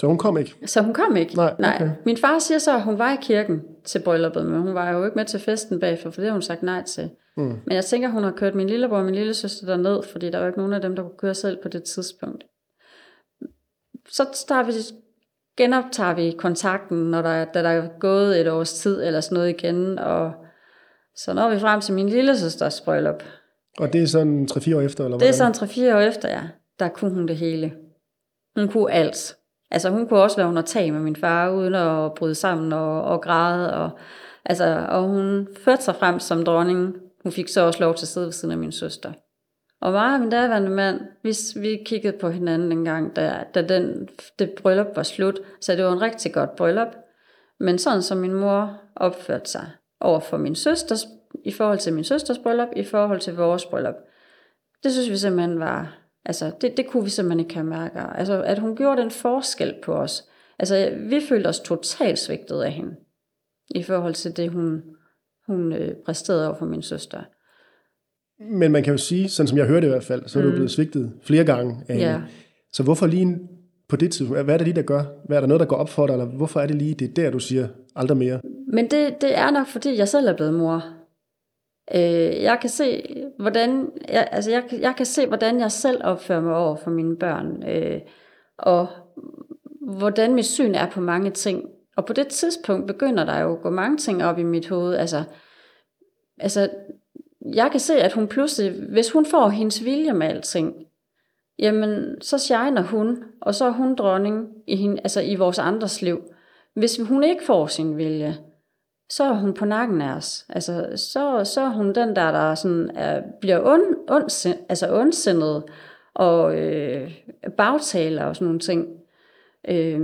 Speaker 2: Så hun kom ikke?
Speaker 1: så hun kom ikke.
Speaker 2: Nej, okay.
Speaker 1: Min far siger så, at hun var i kirken til brylluppet, men hun var jo ikke med til festen bagfor, for det har hun sagt nej til.
Speaker 2: Mm.
Speaker 1: Men jeg tænker, hun har kørt min lillebror og min lille søster derned, fordi der var ikke nogen af dem, der kunne køre selv på det tidspunkt. Så starter vi, genoptager vi kontakten, når der, da der er gået et års tid eller sådan noget igen, og så når vi frem til min lille søsters bryllup.
Speaker 2: Og det er sådan 3-4 år efter, eller
Speaker 1: Det er sådan 3-4 år efter, ja. Der kunne hun det hele. Hun kunne alt. Altså hun kunne også være under tag med min far, uden at bryde sammen og, og græde. Og, altså, og hun førte sig frem som dronning. Hun fik så også lov til at sidde ved siden af min søster. Og mig og min daværende mand, vi, vi kiggede på hinanden en gang, da, da den, det bryllup var slut. Så det var en rigtig godt bryllup. Men sådan som min mor opførte sig over for min søsters, i forhold til min søsters bryllup, i forhold til vores bryllup, det synes vi simpelthen var, altså det, det kunne vi simpelthen ikke have mærket. Altså at hun gjorde den forskel på os. Altså vi følte os totalt svigtet af hende, i forhold til det, hun, hun øh, præsterede over for min søster.
Speaker 2: Men man kan jo sige, sådan som jeg hørte i hvert fald, så er du
Speaker 1: Mm.
Speaker 2: blevet svigtet flere gange. af
Speaker 1: Ja.
Speaker 2: Så hvorfor lige på det tidspunkt? Hvad er det lige, der gør? Hvad er der noget, der går op for dig? Eller hvorfor er det lige, det er der, du siger aldrig mere?
Speaker 1: Men det, det er nok, fordi jeg selv er blevet mor. Øh, jeg kan se, hvordan jeg, altså jeg, jeg kan se, hvordan jeg selv opfører mig over for mine børn, øh, og hvordan mit syn er på mange ting. Og på det tidspunkt begynder der jo at gå mange ting op i mit hoved. Altså, altså jeg kan se, at hun pludselig, hvis hun får hendes vilje med alting, jamen så shiner hun, og så er hun dronning i, hende, altså i vores andres liv. Hvis hun ikke får sin vilje, så er hun på nakken af os. Altså, så, så er hun den der, der sådan er, bliver ond, ond, altså ondsindet og øh, bagtaler og sådan nogle ting. Øh,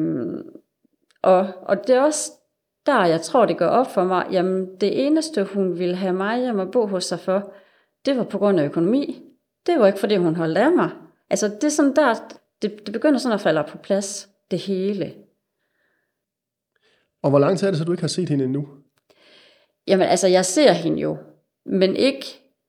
Speaker 1: og, og det er også der, jeg tror, det går op for mig, jamen det eneste, hun ville have mig hjem og bo hos sig for, det var på grund af økonomi. Det var ikke, fordi hun holdt af mig. Altså det er sådan der, det, det begynder sådan at falde på plads, det hele.
Speaker 2: Og hvor lang tid er det så, du ikke har set hende endnu?
Speaker 1: Jamen altså, jeg ser hende jo, men ikke,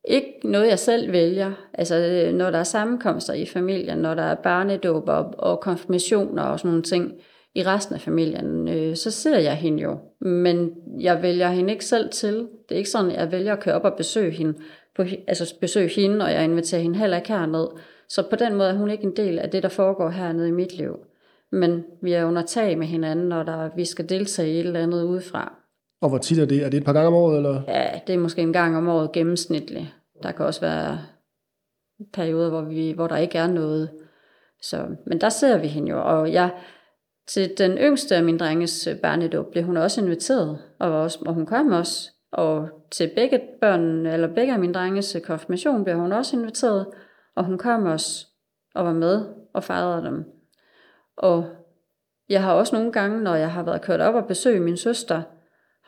Speaker 1: ikke noget, jeg selv vælger. Altså, øh, når der er sammenkomster i familien, når der er barnedåber og, og konfirmationer og sådan nogle ting i resten af familien, øh, så ser jeg hende jo. Men jeg vælger hende ikke selv til. Det er ikke sådan, at jeg vælger at køre op og besøge hende, på, altså besøge hende, og jeg inviterer hende heller ikke herned. Så på den måde er hun ikke en del af det, der foregår hernede i mit liv. Men vi er under tag med hinanden, når der, vi skal deltage i et eller andet udefra.
Speaker 2: Og hvor tit er det? Er det et par gange om året? Eller?
Speaker 1: Ja, det er måske en gang om året gennemsnitligt. Der kan også være perioder, hvor, vi, hvor der ikke er noget. Så, men der ser vi hende jo, og jeg til den yngste af min drenges barnedåb blev hun også inviteret, og, var også, og hun kom også. Og til begge børn, eller begge af mine drenges konfirmation blev hun også inviteret, og hun kom også og var med og fejrede dem. Og jeg har også nogle gange, når jeg har været kørt op og besøgt min søster,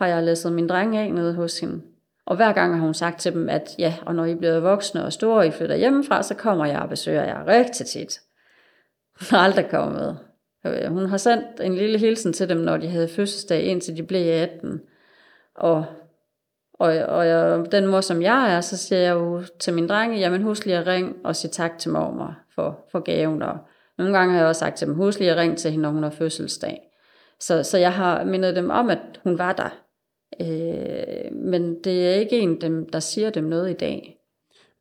Speaker 1: har jeg læsset min dreng af nede hos hende. Og hver gang har hun sagt til dem, at ja, og når I bliver voksne og store, og I flytter hjemmefra, så kommer jeg og besøger jer rigtig tit. Hun har aldrig kommet øh, hun har sendt en lille hilsen til dem, når de havde fødselsdag, indtil de blev 18. Og, og, og jeg, den mor, som jeg er, så siger jeg jo til min drenge, jamen husk lige at ringe og sige tak til mormor for, for gaven. Og nogle gange har jeg også sagt til dem, husk lige at ringe til hende, når hun har fødselsdag. Så, så jeg har mindet dem om, at hun var der. Øh, men det er ikke en dem, der siger dem noget i dag.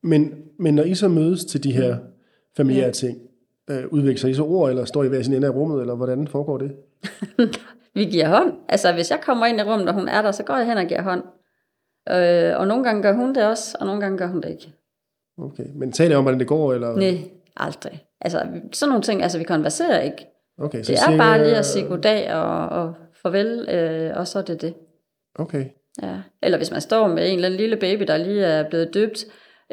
Speaker 2: Men, men når I så mødes til de her familiære ja. ting, øh, udvikler I så ord, eller står I hver sin ende af rummet, eller hvordan foregår det?
Speaker 1: vi giver hånd. Altså, hvis jeg kommer ind i rummet, og hun er der, så går jeg hen og giver hånd. Øh, og nogle gange gør hun det også, og nogle gange gør hun det ikke.
Speaker 2: Okay, men taler I om, hvordan det går, eller?
Speaker 1: Nej, aldrig. Altså, sådan nogle ting, altså vi konverserer ikke.
Speaker 2: Okay, så
Speaker 1: det er
Speaker 2: cirka-
Speaker 1: bare lige at sige goddag og, og farvel, øh, og så er det det.
Speaker 2: Okay,
Speaker 1: Ja. Eller hvis man står med en eller anden lille baby, der lige er blevet døbt,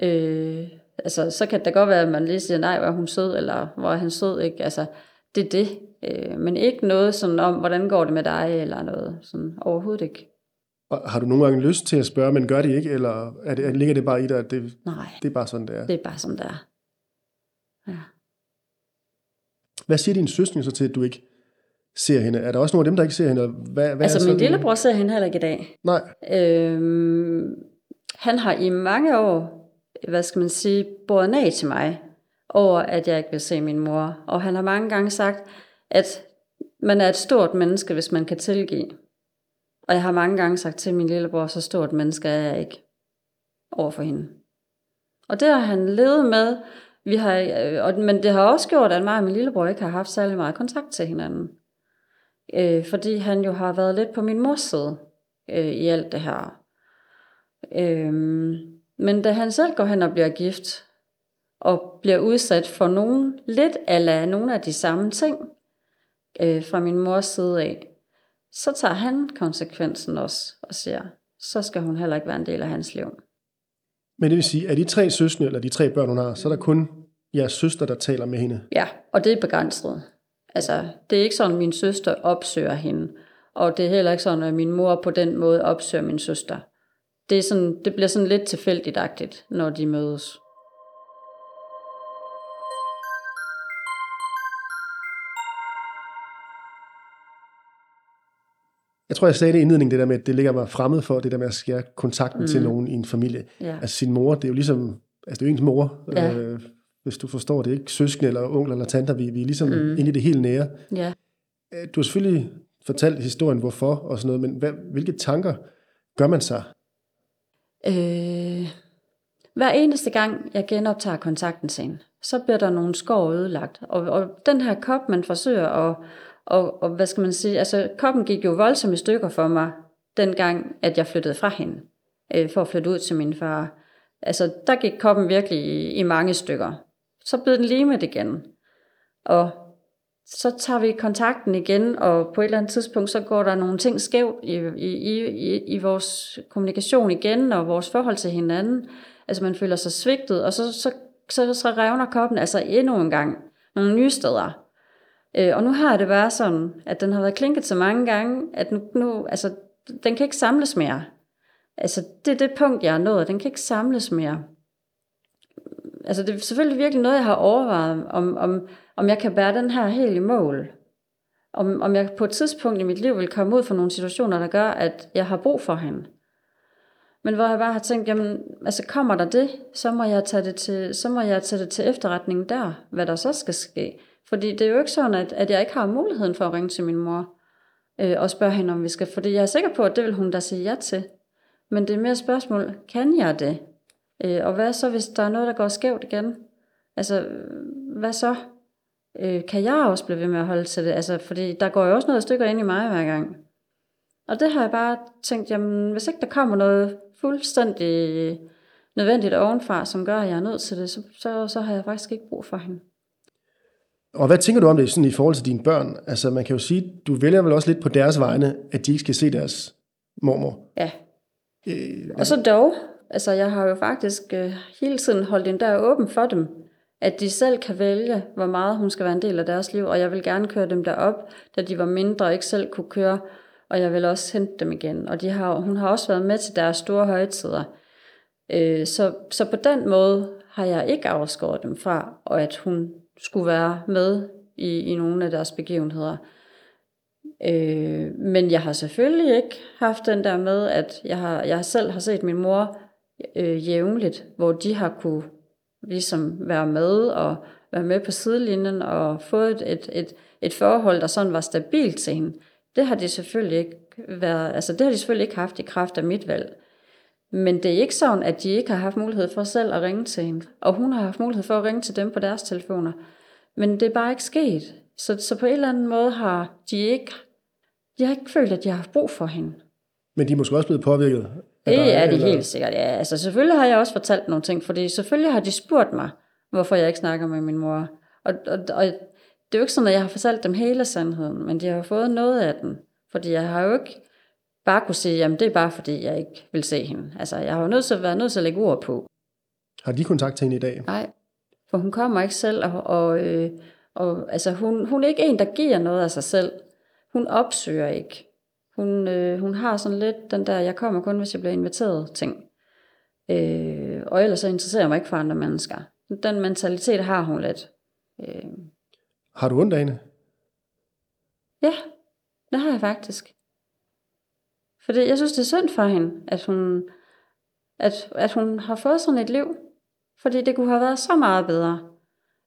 Speaker 1: øh, altså, så kan det da godt være, at man lige siger, nej, hvor er hun sød, eller hvor er han sød, ikke? Altså, det er det. Øh, men ikke noget sådan om, hvordan går det med dig, eller noget sådan overhovedet ikke.
Speaker 2: og har du nogle gange lyst til at spørge, men gør det ikke, eller er det, ligger det bare i dig, at det,
Speaker 1: Nej,
Speaker 2: det er bare sådan, det er?
Speaker 1: det er bare som det er. Ja.
Speaker 2: Hvad siger din søskende så til, at du ikke ser hende? Er der også nogle af dem, der ikke ser hende? Hvad, hvad
Speaker 1: Altså,
Speaker 2: er
Speaker 1: min lillebror ser hende heller ikke i dag.
Speaker 2: Nej,
Speaker 1: Øhm, han har i mange år, hvad skal man sige, båret af til mig, over at jeg ikke vil se min mor. Og han har mange gange sagt, at man er et stort menneske, hvis man kan tilgive. Og jeg har mange gange sagt til min lillebror, så stort menneske er jeg ikke over for hende. Og det har han levet med, vi har, øh, og, men det har også gjort, at mig og min lillebror ikke har haft særlig meget kontakt til hinanden. Øh, fordi han jo har været lidt på min mors side øh, i alt det her. Øhm, men da han selv går hen og bliver gift, og bliver udsat for nogen, lidt eller nogle af de samme ting øh, fra min mors side af, så tager han konsekvensen også og siger, så skal hun heller ikke være en del af hans liv.
Speaker 2: men det vil sige, at de tre søskende, eller de tre børn, hun har, så er der kun jeres søster, der taler med hende.
Speaker 1: Ja, og det er begrænset. Altså, det er ikke sådan, at min søster opsøger hende. Og det er heller ikke sådan, at min mor på den måde opsøger min søster. Det, er sådan, det bliver sådan lidt tilfældigt når de mødes.
Speaker 2: Jeg tror, jeg sagde det i indledningen, det der med, at det ligger mig fremmed for, det der med at skære kontakten mm. til nogen i en familie.
Speaker 1: Ja.
Speaker 2: Altså sin mor, det er jo ligesom, altså det er jo ens mor,
Speaker 1: Ja.
Speaker 2: øh, hvis du forstår det, ikke søskende eller onkel eller tanter, vi, vi er ligesom mm. inde i det helt nære.
Speaker 1: Ja.
Speaker 2: Øh, Du har selvfølgelig fortalt historien, hvorfor og sådan noget, men hvad, hvilke tanker gør man sig?
Speaker 1: Øh, hver eneste gang, jeg genoptager kontakten til så bliver der nogle skår ødelagt. Og, og den her kop, man forsøger at, og, og hvad skal man sige, altså koppen gik jo voldsomt i stykker for mig, dengang, at jeg flyttede fra hende, øh, for at flytte ud til min far. Altså, der gik koppen virkelig i, i mange stykker. Så blev den limet igen. Og så tager vi kontakten igen, og på et eller andet tidspunkt, så går der nogle ting skævt i, i, i, i vores kommunikation igen, og vores forhold til hinanden. Altså man føler sig svigtet, og så, så, så, så revner koppen altså endnu en gang nogle nye steder. Øh, og nu har det været sådan, at den har været klinket så mange gange, at nu, nu altså, den kan ikke samles mere. Altså det er det punkt, jeg er nået, den kan ikke samles mere. Altså det er selvfølgelig virkelig noget, jeg har overvejet, om, om, om jeg kan bære den her helt i mål. Om, om jeg på et tidspunkt i mit liv vil komme ud for nogle situationer, der gør, at jeg har brug for hende. Men hvor jeg bare har tænkt, jamen, altså kommer der det, så må jeg tage det til, så må jeg tage det til efterretning der, hvad der så skal ske. Fordi det er jo ikke sådan, at, at jeg ikke har muligheden for at ringe til min mor øh, og spørge hende, om vi skal. Fordi jeg er sikker på, at det vil hun da sige ja til. Men det er mere spørgsmål, kan jeg det? Øh, og hvad så, hvis der er noget, der går skævt igen? Altså, hvad så? Øh, kan jeg også blive ved med at holde til det? Altså, fordi der går jo også noget stykker ind i mig hver gang. Og det har jeg bare tænkt, jamen, hvis ikke der kommer noget fuldstændig nødvendigt ovenfra, som gør, at jeg er nødt til det, så, så, så har jeg faktisk ikke brug for hende.
Speaker 2: Og hvad tænker du om det sådan i forhold til dine børn? Altså man kan jo sige, du vælger vel også lidt på deres vegne, at de ikke skal se deres mormor.
Speaker 1: Ja,
Speaker 2: Øh,
Speaker 1: og så dog, altså jeg har jo faktisk øh, hele tiden holdt en dør åben for dem, at de selv kan vælge, hvor meget hun skal være en del af deres liv, og jeg vil gerne køre dem derop, da de var mindre og ikke selv kunne køre, og jeg vil også hente dem igen. Og de har, hun har også været med til deres store højtider. Øh, så, så på den måde har jeg ikke afskåret dem fra, og at hun skulle være med i, i nogle af deres begivenheder. Øh, men jeg har selvfølgelig ikke haft den der med, at jeg, har, jeg selv har set min mor øh, jævnligt, hvor de har kunne ligesom være med og være med på sidelinjen og få et, et, et, et forhold, der sådan var stabilt til hende. Det har de selvfølgelig ikke været, altså det har de selvfølgelig ikke haft i kraft af mit valg. Men det er ikke sådan, at de ikke har haft mulighed for selv at ringe til hende. Og hun har haft mulighed for at ringe til dem på deres telefoner. Men det er bare ikke sket. Så, så på en eller anden måde har de ikke, de har ikke følt, at de har haft brug for hende.
Speaker 2: Men de er måske også blevet påvirket af dig,
Speaker 1: Det er de
Speaker 2: eller-
Speaker 1: helt sikkert, ja. Altså selvfølgelig har jeg også fortalt nogle ting, fordi selvfølgelig har de spurgt mig, hvorfor jeg ikke snakker med min mor. Og, og, og det er jo ikke sådan, at jeg har fortalt dem hele sandheden, men de har fået noget af den. Fordi jeg har jo ikke bare kunne sige, jamen det er bare fordi, jeg ikke vil se hende. Altså jeg har jo nødt til at være nødt til at lægge ord på.
Speaker 2: Har de kontakt til hende i dag?
Speaker 1: Nej, for hun kommer ikke selv, og, og, øh, og altså, hun, hun er ikke en, der giver noget af sig selv. Hun opsøger ikke. Hun, øh, hun har sådan lidt den der, jeg kommer kun, hvis jeg bliver inviteret ting. Øh, og ellers så interesserer jeg mig ikke for andre mennesker. Den mentalitet har hun lidt. Øh,
Speaker 2: Har du ondt af hende?
Speaker 1: ja, det har jeg faktisk. Fordi jeg synes, det er synd for hende, at hun, at, at hun har fået sådan et liv. Fordi det kunne have været så meget bedre.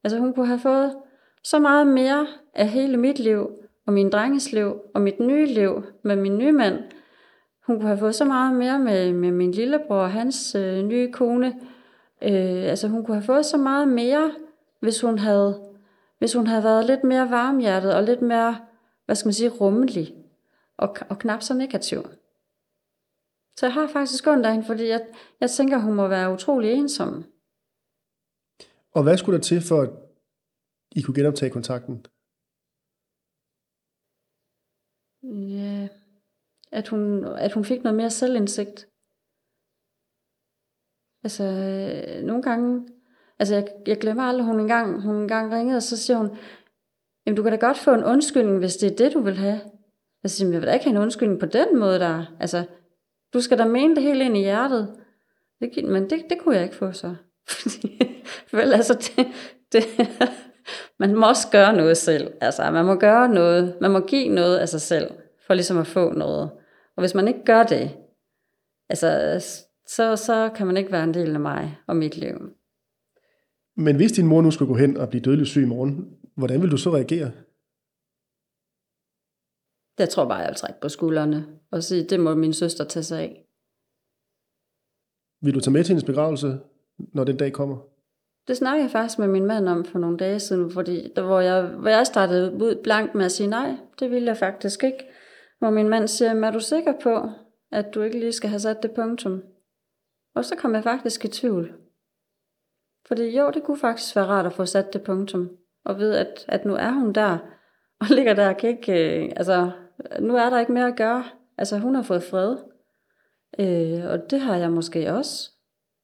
Speaker 1: Altså hun kunne have fået så meget mere af hele mit liv, og min drenges liv, og mit nye liv med min nye mand. Hun kunne have fået så meget mere med, med min lillebror og hans øh, nye kone. Øh, altså hun kunne have fået så meget mere, hvis hun havde, hvis hun havde været lidt mere varmhjertet og lidt mere, hvad skal man sige, rummelig og, og knap så negativ. Så jeg har faktisk ondt af hende, fordi jeg, jeg tænker, hun må være utrolig ensom.
Speaker 2: Og hvad skulle der til, for at I kunne genoptage kontakten?
Speaker 1: Ja, at hun, at hun fik noget mere selvindsigt. Altså, øh, nogle gange, altså jeg, jeg glemmer aldrig, hun engang, hun engang ringede, og så siger hun, jamen du kan da godt få en undskyldning, hvis det er det, du vil have. Jeg siger, "Men jeg vil da ikke have en undskyldning på den måde der. Altså, du skal da mene det helt ind i hjertet. Det, men det, det kunne jeg ikke få så. Vel, altså, det, det, man må også gøre noget selv. Altså, man må gøre noget. Man må give noget af sig selv, for ligesom at få noget. Og hvis man ikke gør det, altså, så, så kan man ikke være en del af mig og mit liv.
Speaker 2: Men hvis din mor nu skulle gå hen og blive dødelig syg i morgen, hvordan vil du så reagere?
Speaker 1: Jeg tror bare, jeg vil trække på skuldrene og sige, det må min søster tage sig af.
Speaker 2: Vil du tage med til hendes begravelse, når den dag kommer?
Speaker 1: Det snakkede jeg faktisk med min mand om for nogle dage siden, fordi der, hvor, jeg, hvor jeg startede ud blankt med at sige, nej, det ville jeg faktisk ikke. Hvor min mand siger, er du sikker på, at du ikke lige skal have sat det punktum? Og så kom jeg faktisk i tvivl. Fordi jo, det kunne faktisk være rart at få sat det punktum. Og ved, at, at nu er hun der, og ligger der og kan ikke, øh, altså, nu er der ikke mere at gøre. Altså, hun har fået fred. Øh, og det har jeg måske også.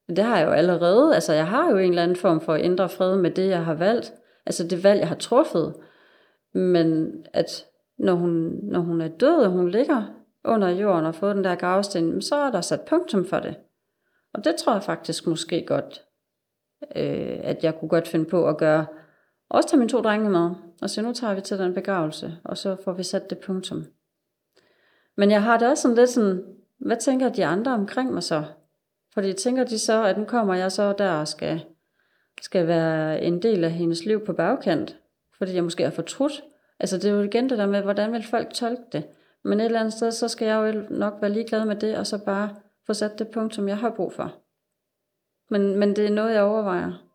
Speaker 1: Det har jeg jo allerede. Altså, jeg har jo en eller anden form for at ændre fred med det, jeg har valgt. Altså, det valg, jeg har truffet. Men at når hun, når hun er død, og hun ligger under jorden og har fået den der gravsten, så er der sat punktum for det. Og det tror jeg faktisk måske godt, øh, at jeg kunne godt finde på at gøre. Også tage mine to drenge med, og så nu tager vi til den begravelse, og så får vi sat det punktum. Men jeg har det også sådan lidt sådan, hvad tænker de andre omkring mig så? Fordi tænker de så, at nu kommer jeg så der og skal, skal være en del af hendes liv på bagkant, fordi jeg måske har fortrudt. Altså det er jo igen det der med, hvordan vil folk tolke det? Men et eller andet sted, så skal jeg jo nok være ligeglad med det, og så bare få sat det punkt, som jeg har brug for. Men, men det er noget, jeg overvejer.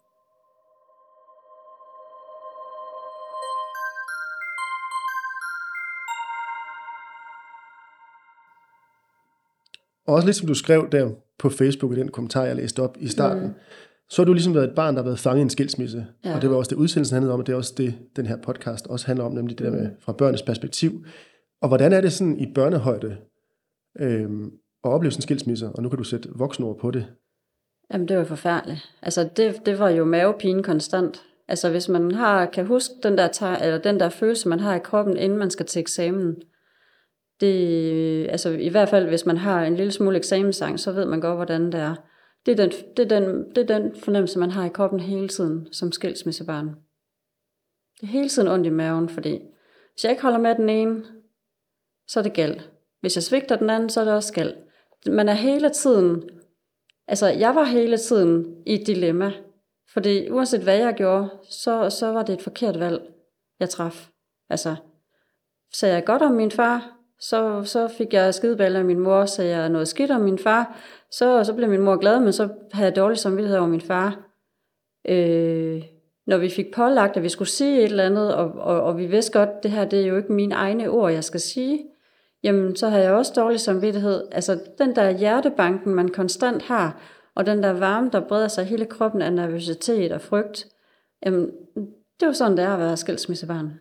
Speaker 2: Og også lidt som du skrev der på Facebook i den kommentar, jeg læste op i starten, mm. så har du ligesom været et barn, der har været fanget i en skilsmisse.
Speaker 1: Ja.
Speaker 2: Og det var også det, udsendelsen handlede om, og det er også det, den her podcast også handler om, nemlig det der med fra børnenes perspektiv. Og hvordan er det sådan i børnehøjde øhm, at opleve sådan en skilsmisse, og nu kan du sætte voksenord på det.
Speaker 1: Jamen, det var forfærdeligt. Altså, det, det var jo mavepine konstant. Altså, hvis man har, kan huske den der, eller den der følelse, man har i kroppen, inden man skal til eksamen. Det, altså, i hvert fald, hvis man har en lille smule eksamensang, så ved man godt, hvordan det er. Det er, den, det, er den, det er den fornemmelse, man har i kroppen hele tiden som skilsmissebarn. Det er hele tiden ondt i maven, fordi hvis jeg ikke holder med den ene, så er det galt. Hvis jeg svigter den anden, så er det også galt. Man er hele tiden Altså, jeg var hele tiden i et dilemma. Fordi uanset hvad jeg gjorde, så, så var det et forkert valg, jeg traf. Altså, sagde jeg godt om min far, så, så fik jeg skideballe af min mor. Sagde jeg noget skidt om min far, så, så blev min mor glad, men så havde jeg dårlig samvittighed over min far. Øh, når vi fik pålagt, at vi skulle sige et eller andet, og, og, og vi vidste godt, det her det er jo ikke mine egne ord, jeg skal sige, jamen så havde jeg også dårlig samvittighed. Altså den der hjertebanken, man konstant har, og den der varme, der breder sig hele kroppen af nervøsitet og frygt, jamen det er jo sådan, det er at være skilsmissebarn.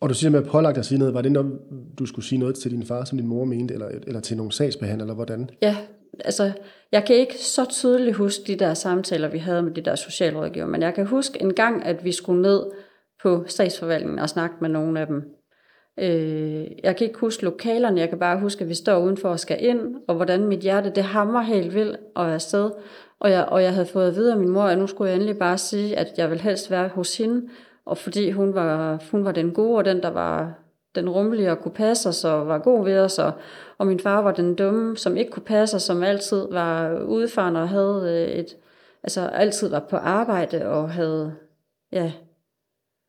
Speaker 2: Og du siger med at pålagt at sige noget, var det når du skulle sige noget til din far, som din mor mente, eller, eller til nogle sagsbehandler, eller hvordan?
Speaker 1: Ja, altså jeg kan ikke så tydeligt huske de der samtaler, vi havde med de der socialrådgiver, men jeg kan huske en gang, at vi skulle ned på statsforvaltningen og snakke med nogle af dem. Øh, jeg kan ikke huske lokalerne, jeg kan bare huske, at vi står udenfor og skal ind, og hvordan mit hjerte, det hammer helt vildt og er afsted. Og jeg, og jeg havde fået at vide af min mor, at nu skulle jeg endelig bare sige, at jeg vil helst være hos hende, og fordi hun var, hun var den gode, og den, der var den rummelige og kunne passe os, og var god ved os, og, og min far var den dumme, som ikke kunne passe os, som altid var udfaren og havde øh, et, altså altid var på arbejde og havde, ja,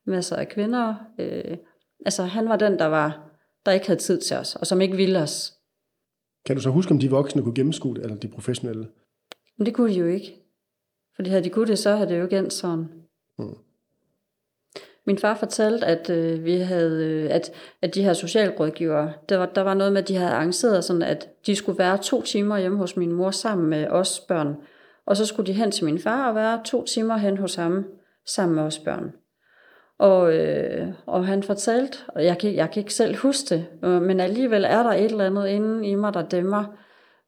Speaker 1: masser af kvinder, øh, Altså han var den, der var, der ikke havde tid til os, og som ikke ville os.
Speaker 2: Kan du så huske, om de voksne kunne gennemskue det, eller de professionelle?
Speaker 1: Men det kunne de jo ikke. Fordi havde de kunne det, så havde det jo ikke endt sådan.
Speaker 2: Mm.
Speaker 1: Min far fortalte, at øh, vi havde, øh, at, at de her socialrådgivere, der var, der var noget med, at de havde arrangeret sådan, at de skulle være to timer hjemme hos min mor sammen med os børn. Og så skulle de hen til min far og være to timer hen hos ham sammen med os børn. Og, øh, og han fortalte, og jeg kan, jeg kan ikke selv huske det, øh, men alligevel er der et eller andet inde i mig, der dæmmer.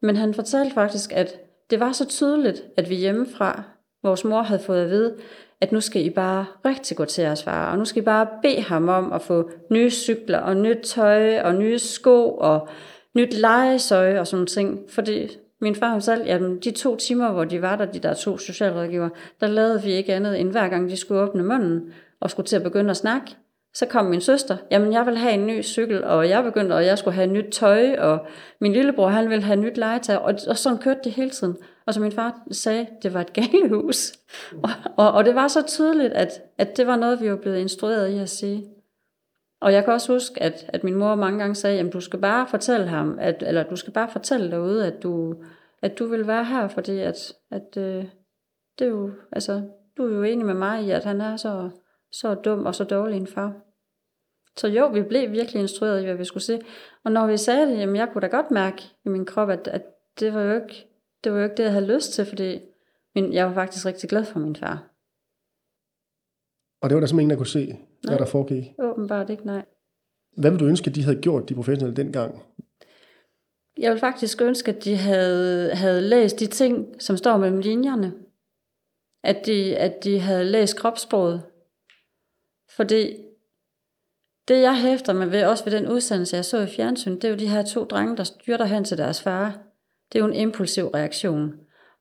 Speaker 1: Men han fortalte faktisk, at det var så tydeligt, at vi hjemmefra, vores mor havde fået at vide, at nu skal I bare rigtig gå til at svare, og nu skal I bare bede ham om at få nye cykler, og nyt tøj, og nye sko, og nyt legetøj, og sådan ting. Fordi min far og selv, jamen, de to timer, hvor de var der, de der to socialrådgiver, der lavede vi ikke andet, end hver gang de skulle åbne munden, og skulle til at begynde at snakke, så kom min søster, jamen jeg vil have en ny cykel, og jeg begyndte, og jeg skulle have nyt tøj, og min lillebror, han ville have nyt legetøj, og, og sådan kørte det hele tiden. Og som min far sagde, det var et galehus. Og, og, og det var så tydeligt, at, at det var noget, vi var blevet instrueret i at sige. Og jeg kan også huske, at, at min mor mange gange sagde, jamen du skal bare fortælle ham, at, eller du skal bare fortælle derude, at du, at du vil være her, fordi at, at øh, det er jo, altså, du er jo enig med mig i, at han er så så dum og så dårlig en far. Så jo, vi blev virkelig instrueret i, hvad vi skulle se. Og når vi sagde det, jamen jeg kunne da godt mærke i min krop, at, at det, var jo ikke, det var jo ikke det, jeg havde lyst til, fordi min, jeg var faktisk rigtig glad for min far.
Speaker 2: Og det var der simpelthen ingen, der kunne se, hvad
Speaker 1: Nej.
Speaker 2: der foregik.
Speaker 1: Åbenbart ikke, nej.
Speaker 2: Hvad vil du ønske, at de havde gjort, de professionelle dengang?
Speaker 1: Jeg vil faktisk ønske, at de havde, havde læst de ting, som står mellem linjerne. At de, at de havde læst kropssproget. Fordi det, jeg hæfter mig ved, også ved den udsendelse, jeg så i fjernsyn, det er jo de her to drenge, der styrter hen til deres far. Det er jo en impulsiv reaktion.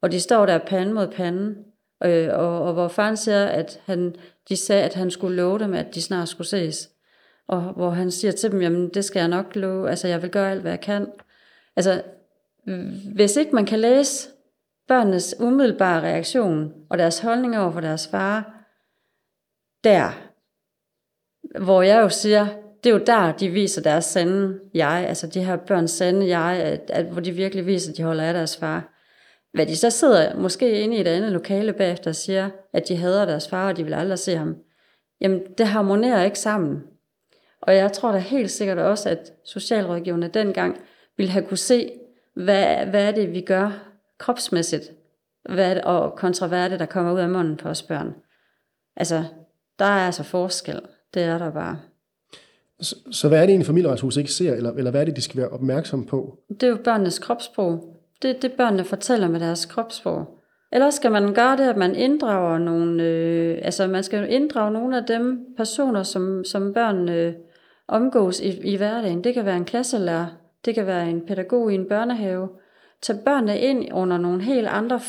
Speaker 1: Og de står der pande mod pande, øh, og, og hvor faren siger, at han, de sagde, at han skulle love dem, at de snart skulle ses. Og hvor han siger til dem, jamen det skal jeg nok love, altså jeg vil gøre alt, hvad jeg kan. Altså, hvis ikke man kan læse børnenes umiddelbare reaktion og deres holdning over for deres far, der, hvor jeg jo siger, det er jo der, de viser deres sande jeg, altså de her børns sande jeg, at, at, hvor de virkelig viser, at de holder af deres far. Hvad de så sidder måske inde i et andet lokale bagefter og siger, at de hader deres far, og de vil aldrig se ham. Jamen, det harmonerer ikke sammen. Og jeg tror da helt sikkert også, at socialrådgiverne dengang ville have kunne se, hvad, hvad er det, vi gør kropsmæssigt hvad er det, og kontra hvad er det, der kommer ud af munden på os børn. Altså, der er altså forskel. Det er der bare.
Speaker 2: Så, så hvad er det, en familieretshus ikke ser, eller, eller hvad er det, de skal være opmærksom på?
Speaker 1: Det er jo børnenes kropssprog. Det er det, børnene fortæller med deres kropssprog. Ellers skal man gøre det, at man inddrager nogle, øh, altså man skal inddrage nogle af dem personer, som, som børn øh, omgås i, i hverdagen. Det kan være en klasselærer, det kan være en pædagog i en børnehave. Tag børnene ind under nogle helt andre,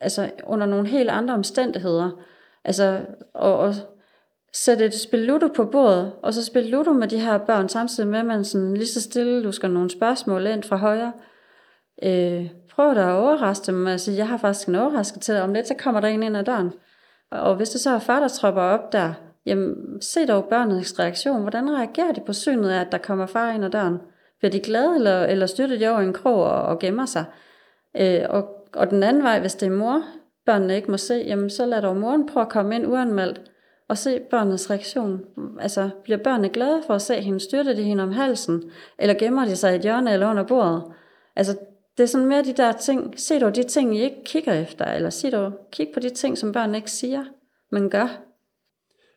Speaker 1: altså under nogle helt andre omstændigheder. Altså, og, og sætte et spil Ludo på bordet, og så spille Ludo med de her børn, samtidig med, at man sådan lige så stille lusker nogle spørgsmål ind fra højre. Øh, prøv da at overraske dem. Altså, jeg har faktisk en overraskelse til dig. Om lidt, så kommer der en ind ad døren. Og hvis det så er far, der tropper op der, jamen, se dog børnets reaktion. Hvordan reagerer de på synet af, at der kommer far ind ad døren? Bliver de glade, eller, eller støtter de over en krog og, og gemmer sig? Øh, og, og den anden vej, hvis det er mor, børnene ikke må se, jamen så lad dog moren prøve at komme ind uanmeldt og se børnenes reaktion. Altså, bliver børnene glade for at se hende? Styrte de hende om halsen? Eller gemmer de sig i et hjørne eller under bordet? Altså, det er sådan mere de der ting. Se dog de ting, I ikke kigger efter, eller se dog, kig på de ting, som børnene ikke siger, men gør.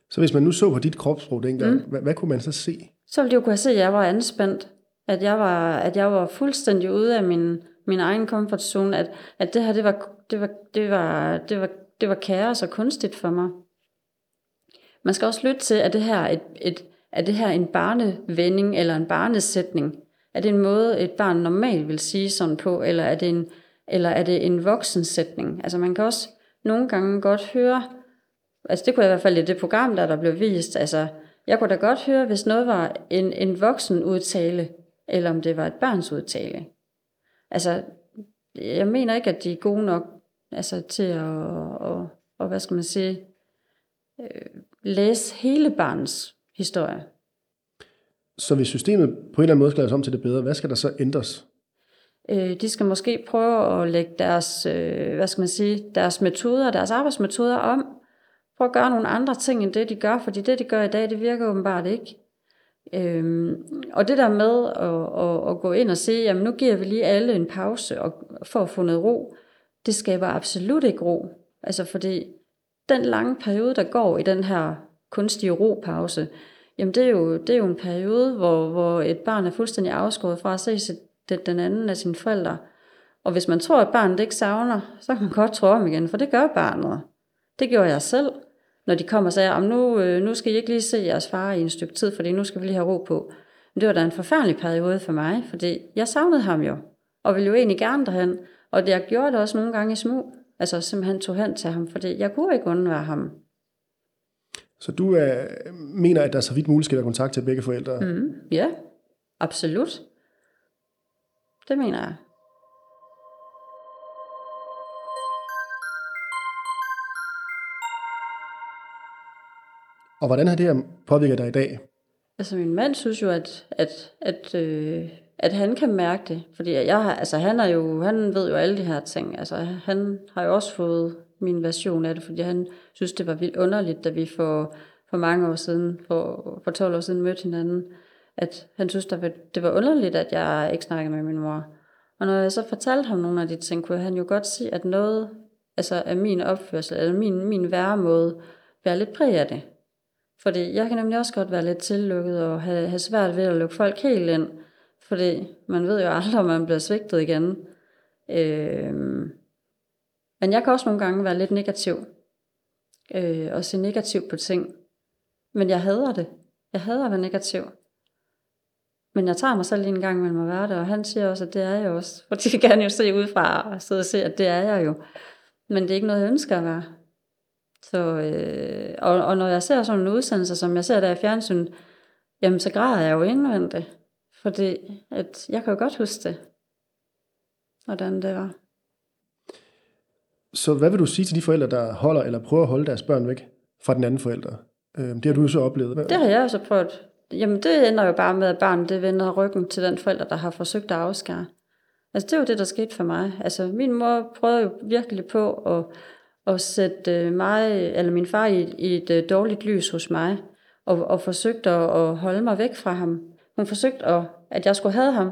Speaker 2: Så hvis man nu så på dit kropssprog dengang, mm. hvad, hvad kunne man så se?
Speaker 1: Så ville de jo kunne se, at jeg var anspændt. At jeg var, at jeg var fuldstændig ude af min, min egen komfortzone. At, at det her, det var, det var, det var, det var, det var kaos og kunstigt for mig. Man skal også lytte til, at det her et, et, er det her en barnevending eller en barnesætning? Er det en måde, et barn normalt vil sige sådan på, eller er det en, eller er det en voksensætning? Altså man kan også nogle gange godt høre, altså det kunne jeg i hvert fald i det program, der der blev vist, altså jeg kunne da godt høre, hvis noget var en, en voksen udtale, eller om det var et barns udtale. Altså, jeg mener ikke, at de er gode nok altså, til at, og, og, hvad skal man sige, øh, læse hele barns historie.
Speaker 2: Så hvis systemet på en eller anden måde skal laves om til det bedre, hvad skal der så ændres?
Speaker 1: Øh, de skal måske prøve at lægge deres, øh, hvad skal man sige, deres metoder, deres arbejdsmetoder om. Prøve at gøre nogle andre ting end det, de gør, fordi det, de gør i dag, det virker åbenbart ikke. Øhm, og det der med at, at, at gå ind og sige, jamen nu giver vi lige alle en pause og, for at få noget ro, det skaber absolut ikke ro. Altså fordi den lange periode, der går i den her kunstige ropause, jamen det er jo, det er jo en periode, hvor, hvor et barn er fuldstændig afskåret fra at se sit, den anden af sine forældre. Og hvis man tror, at barnet ikke savner, så kan man godt tro om igen, for det gør barnet. Det gjorde jeg selv, når de kom og sagde, nu, øh, nu skal I ikke lige se jeres far i en stykke tid, fordi nu skal vi lige have ro på. Men det var da en forfærdelig periode for mig, fordi jeg savnede ham jo, og ville jo egentlig gerne derhen. Og jeg gjorde det også nogle gange i smug. Altså simpelthen tog hen til ham, fordi jeg kunne ikke undvære ham.
Speaker 2: Så du øh, mener, at der så vidt muligt skal være kontakt til begge forældre?
Speaker 1: Mm, ja, absolut. Det mener jeg.
Speaker 2: Og hvordan har det her påvirket dig i dag?
Speaker 1: Altså min mand synes jo, at, at, at øh, at han kan mærke det. Fordi jeg har, altså, han, er jo, han ved jo alle de her ting. Altså, han har jo også fået min version af det, fordi han synes, det var vildt underligt, da vi for, for mange år siden, for, for 12 år siden mødte hinanden, at han synes, der var, det var underligt, at jeg ikke snakkede med min mor. Og når jeg så fortalte ham nogle af de ting, kunne han jo godt se, at noget altså af min opførsel, eller min, min væremåde, være lidt præg af det. Fordi jeg kan nemlig også godt være lidt tillukket og have, have svært ved at lukke folk helt ind. Fordi man ved jo aldrig, om man bliver svigtet igen. Øh, men jeg kan også nogle gange være lidt negativ. Øh, og se negativt på ting. Men jeg hader det. Jeg hader at være negativ. Men jeg tager mig selv lige en gang mellem at være det, og han siger også, at det er jeg også. For de kan jo se udefra og sidde og se, at det er jeg jo. Men det er ikke noget, jeg ønsker at være. Så, øh, og, og når jeg ser sådan en udsendelse, som jeg ser der i fjernsynet, jamen så græder jeg jo indvendigt. Fordi at jeg kan jo godt huske det, hvordan det var.
Speaker 2: Så hvad vil du sige til de forældre, der holder eller prøver at holde deres børn væk fra den anden forælder? Øhm, det har du jo så oplevet.
Speaker 1: Det har jeg også prøvet. Jamen det ender jo bare med, at barnet det vender ryggen til den forælder, der har forsøgt at afskære. Altså det var det, der skete for mig. Altså min mor prøvede jo virkelig på at, at sætte mig, eller min far i, i et øh, dårligt lys hos mig, og, og forsøgte at, at holde mig væk fra ham. Hun forsøgte, at, at jeg skulle have ham.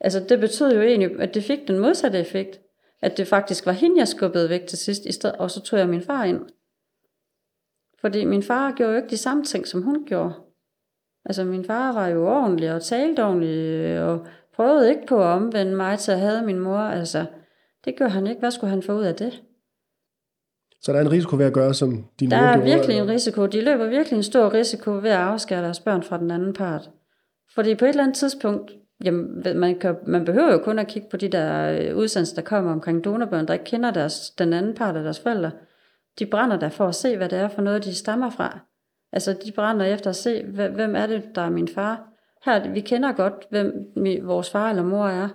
Speaker 1: Altså, det betød jo egentlig, at det fik den modsatte effekt. at det faktisk var hende, jeg skubbede væk til sidst, i stedet, og så tog jeg min far ind. Fordi min far gjorde jo ikke de samme ting, som hun gjorde. Altså min far var jo ordentlig og talte ordentligt, og prøvede ikke på at omvende mig til at have min mor. Altså, det gør han ikke. Hvad skulle han få ud af det?
Speaker 2: Så der er en risiko ved at gøre, som din
Speaker 1: Der
Speaker 2: mor
Speaker 1: er
Speaker 2: gjorde?
Speaker 1: virkelig en risiko. De løber virkelig en stor risiko ved at afskære deres børn fra den anden part. Fordi på et eller andet tidspunkt, jamen, ved- man, kan, man behøver jo kun at kigge på de der øh, udsendelser, der kommer omkring donorbørn, der ikke kender deres, den anden part af deres forældre. De brænder der for at se, hvad det er for noget, de stammer fra. Altså, de brænder efter at se, hvem er det, der er min far. Her, vi kender godt, hvem vores far eller mor er.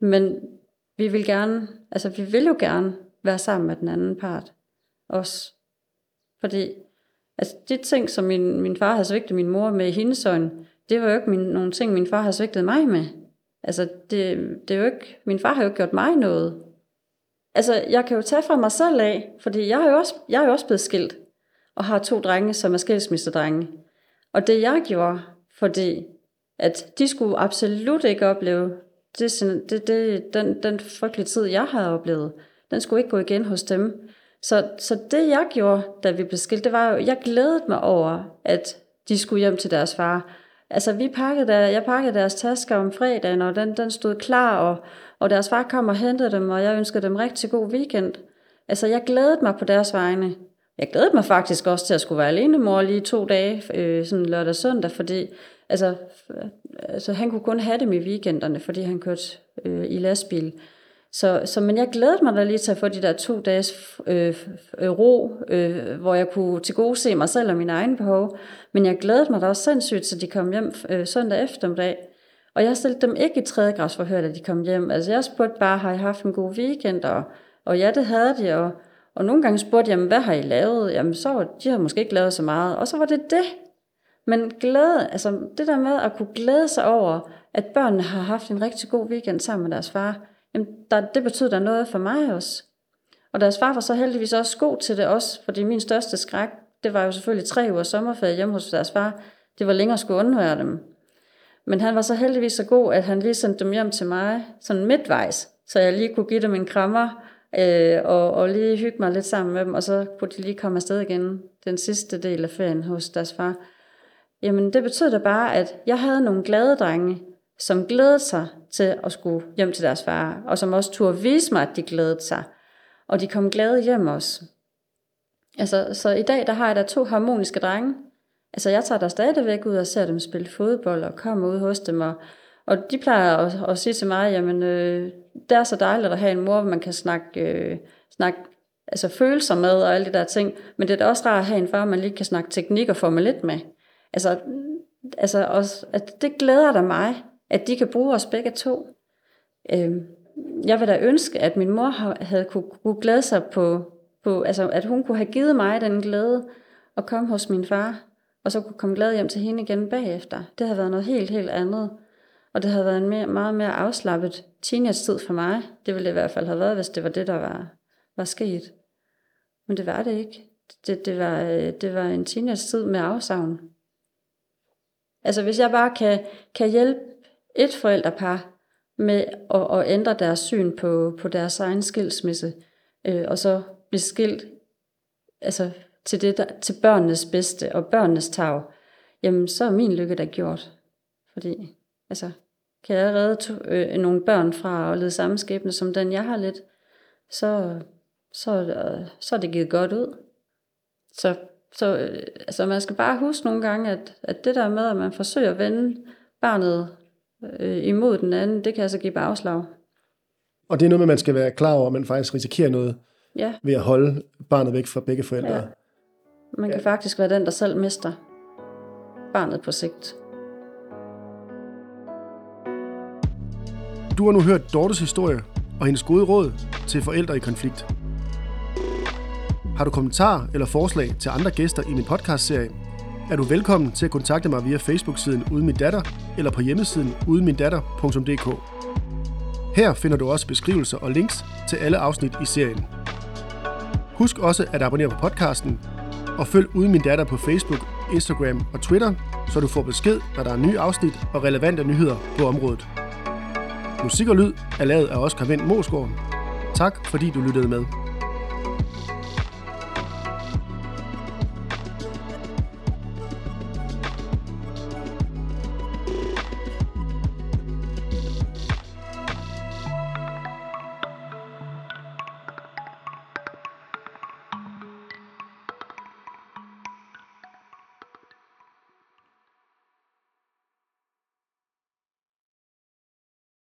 Speaker 1: Men vi vil gerne, altså vi vil jo gerne være sammen med den anden part. Også. Fordi Altså de ting, som min, min far har svigtet min mor med i hendes øjne, det var jo ikke min, nogle ting, min far har svigtet mig med. Altså det, det er jo ikke, min far har jo ikke gjort mig noget. Altså jeg kan jo tage fra mig selv af, fordi jeg er jo også, jeg er jo også blevet skilt, og har to drenge, som er skilsmissedrenge. Og det jeg gjorde, fordi at de skulle absolut ikke opleve det, det, det, den, den frygtelige tid, jeg havde oplevet, den skulle ikke gå igen hos dem. Så, så det jeg gjorde, da vi blev skilt, det var jo, jeg glædede mig over, at de skulle hjem til deres far. Altså vi pakkede der, jeg pakkede deres tasker om fredagen, og den, den stod klar, og, og deres far kom og hentede dem, og jeg ønskede dem rigtig god weekend. Altså jeg glædede mig på deres vegne. Jeg glædede mig faktisk også til at skulle være alene mor lige to dage, øh, sådan lørdag og søndag, fordi altså, altså, han kunne kun have dem i weekenderne, fordi han kørte øh, i lastbil. Så, så, men jeg glædede mig da lige til at få de der to dages øh, øh, ro, øh, hvor jeg kunne tilgodese mig selv og mine egne behov. Men jeg glædede mig da også sindssygt, så de kom hjem øh, søndag eftermiddag. Og jeg stillede dem ikke i tredje forhør, da de kom hjem. Altså jeg spurgte bare, har I haft en god weekend? Og, og ja, det havde de. Og, og nogle gange spurgte jeg, hvad har I lavet? Jamen så var, de har måske ikke lavet så meget. Og så var det det. Men glæde, altså det der med at kunne glæde sig over, at børnene har haft en rigtig god weekend sammen med deres far, jamen der, det betød der noget for mig også. Og deres far var så heldigvis også god til det også, fordi min største skræk, det var jo selvfølgelig tre uger sommerferie hjemme hos deres far. Det var længere at skulle undvære dem. Men han var så heldigvis så god, at han lige sendte dem hjem til mig, sådan midtvejs, så jeg lige kunne give dem en krammer, øh, og, og lige hygge mig lidt sammen med dem, og så kunne de lige komme afsted igen den sidste del af ferien hos deres far. Jamen det betød da bare, at jeg havde nogle glade drenge, som glædede sig til at skulle hjem til deres far, og som også turde vise mig, at de glædede sig. Og de kom glade hjem også. Altså, så i dag, der har jeg da to harmoniske drenge. Altså, jeg tager der stadigvæk ud og ser dem spille fodbold og kommer ud hos dem. Og, og de plejer at, at sige til mig, jamen, øh, det er så dejligt at have en mor, hvor man kan snakke, øh, snakke altså følelser med og alle de der ting. Men det er da også rart at have en far, man lige kan snakke teknik og få mig lidt med. Altså, altså også, at det glæder da mig, at de kan bruge os begge to. Øhm, jeg vil da ønske, at min mor havde kunne, kunne glæde sig på, på, altså at hun kunne have givet mig den glæde at komme hos min far, og så kunne komme glad hjem til hende igen bagefter. Det havde været noget helt, helt andet. Og det havde været en mere, meget mere afslappet teenage-tid for mig. Det ville det i hvert fald have været, hvis det var det, der var, var sket. Men det var det ikke. Det, det, var, øh, det var en teenage-tid med afsavn. Altså hvis jeg bare kan, kan hjælpe et forældrepar med at, at ændre deres syn på, på deres egen skilsmisse, øh, og så blive skilt altså, til, det, der, til børnenes bedste og børnenes tag, jamen så er min lykke da gjort. Fordi, altså, kan jeg redde to, øh, nogle børn fra at lede samme skæbne som den, jeg har lidt, så, så, øh, så er det givet godt ud. Så, så øh, altså, man skal bare huske nogle gange, at, at det der med, at man forsøger at vende barnet øh, imod den anden, det kan altså give bagslag.
Speaker 2: Og det er noget man skal være klar over, at man faktisk risikerer noget
Speaker 1: Ja,
Speaker 2: ved at holde barnet væk fra begge forældre.
Speaker 1: Ja. man kan faktisk være den, der selv mister barnet på sigt.
Speaker 2: Du har nu hørt Dortes historie og hendes gode råd til forældre i konflikt. Har du kommentarer eller forslag til andre gæster i min podcastserie, er du velkommen til at kontakte mig via Facebook-siden Uden Min Datter eller på hjemmesiden udenmindatter.dk. Her finder du også beskrivelser og links til alle afsnit i serien. Husk også at abonnere på podcasten, og følg Uden Min Datter på Facebook, Instagram og Twitter, så du får besked, når der er nye afsnit og relevante nyheder på området. Musik og lyd er lavet af Oscar Vendt Mosgaard. Tak fordi du lyttede med.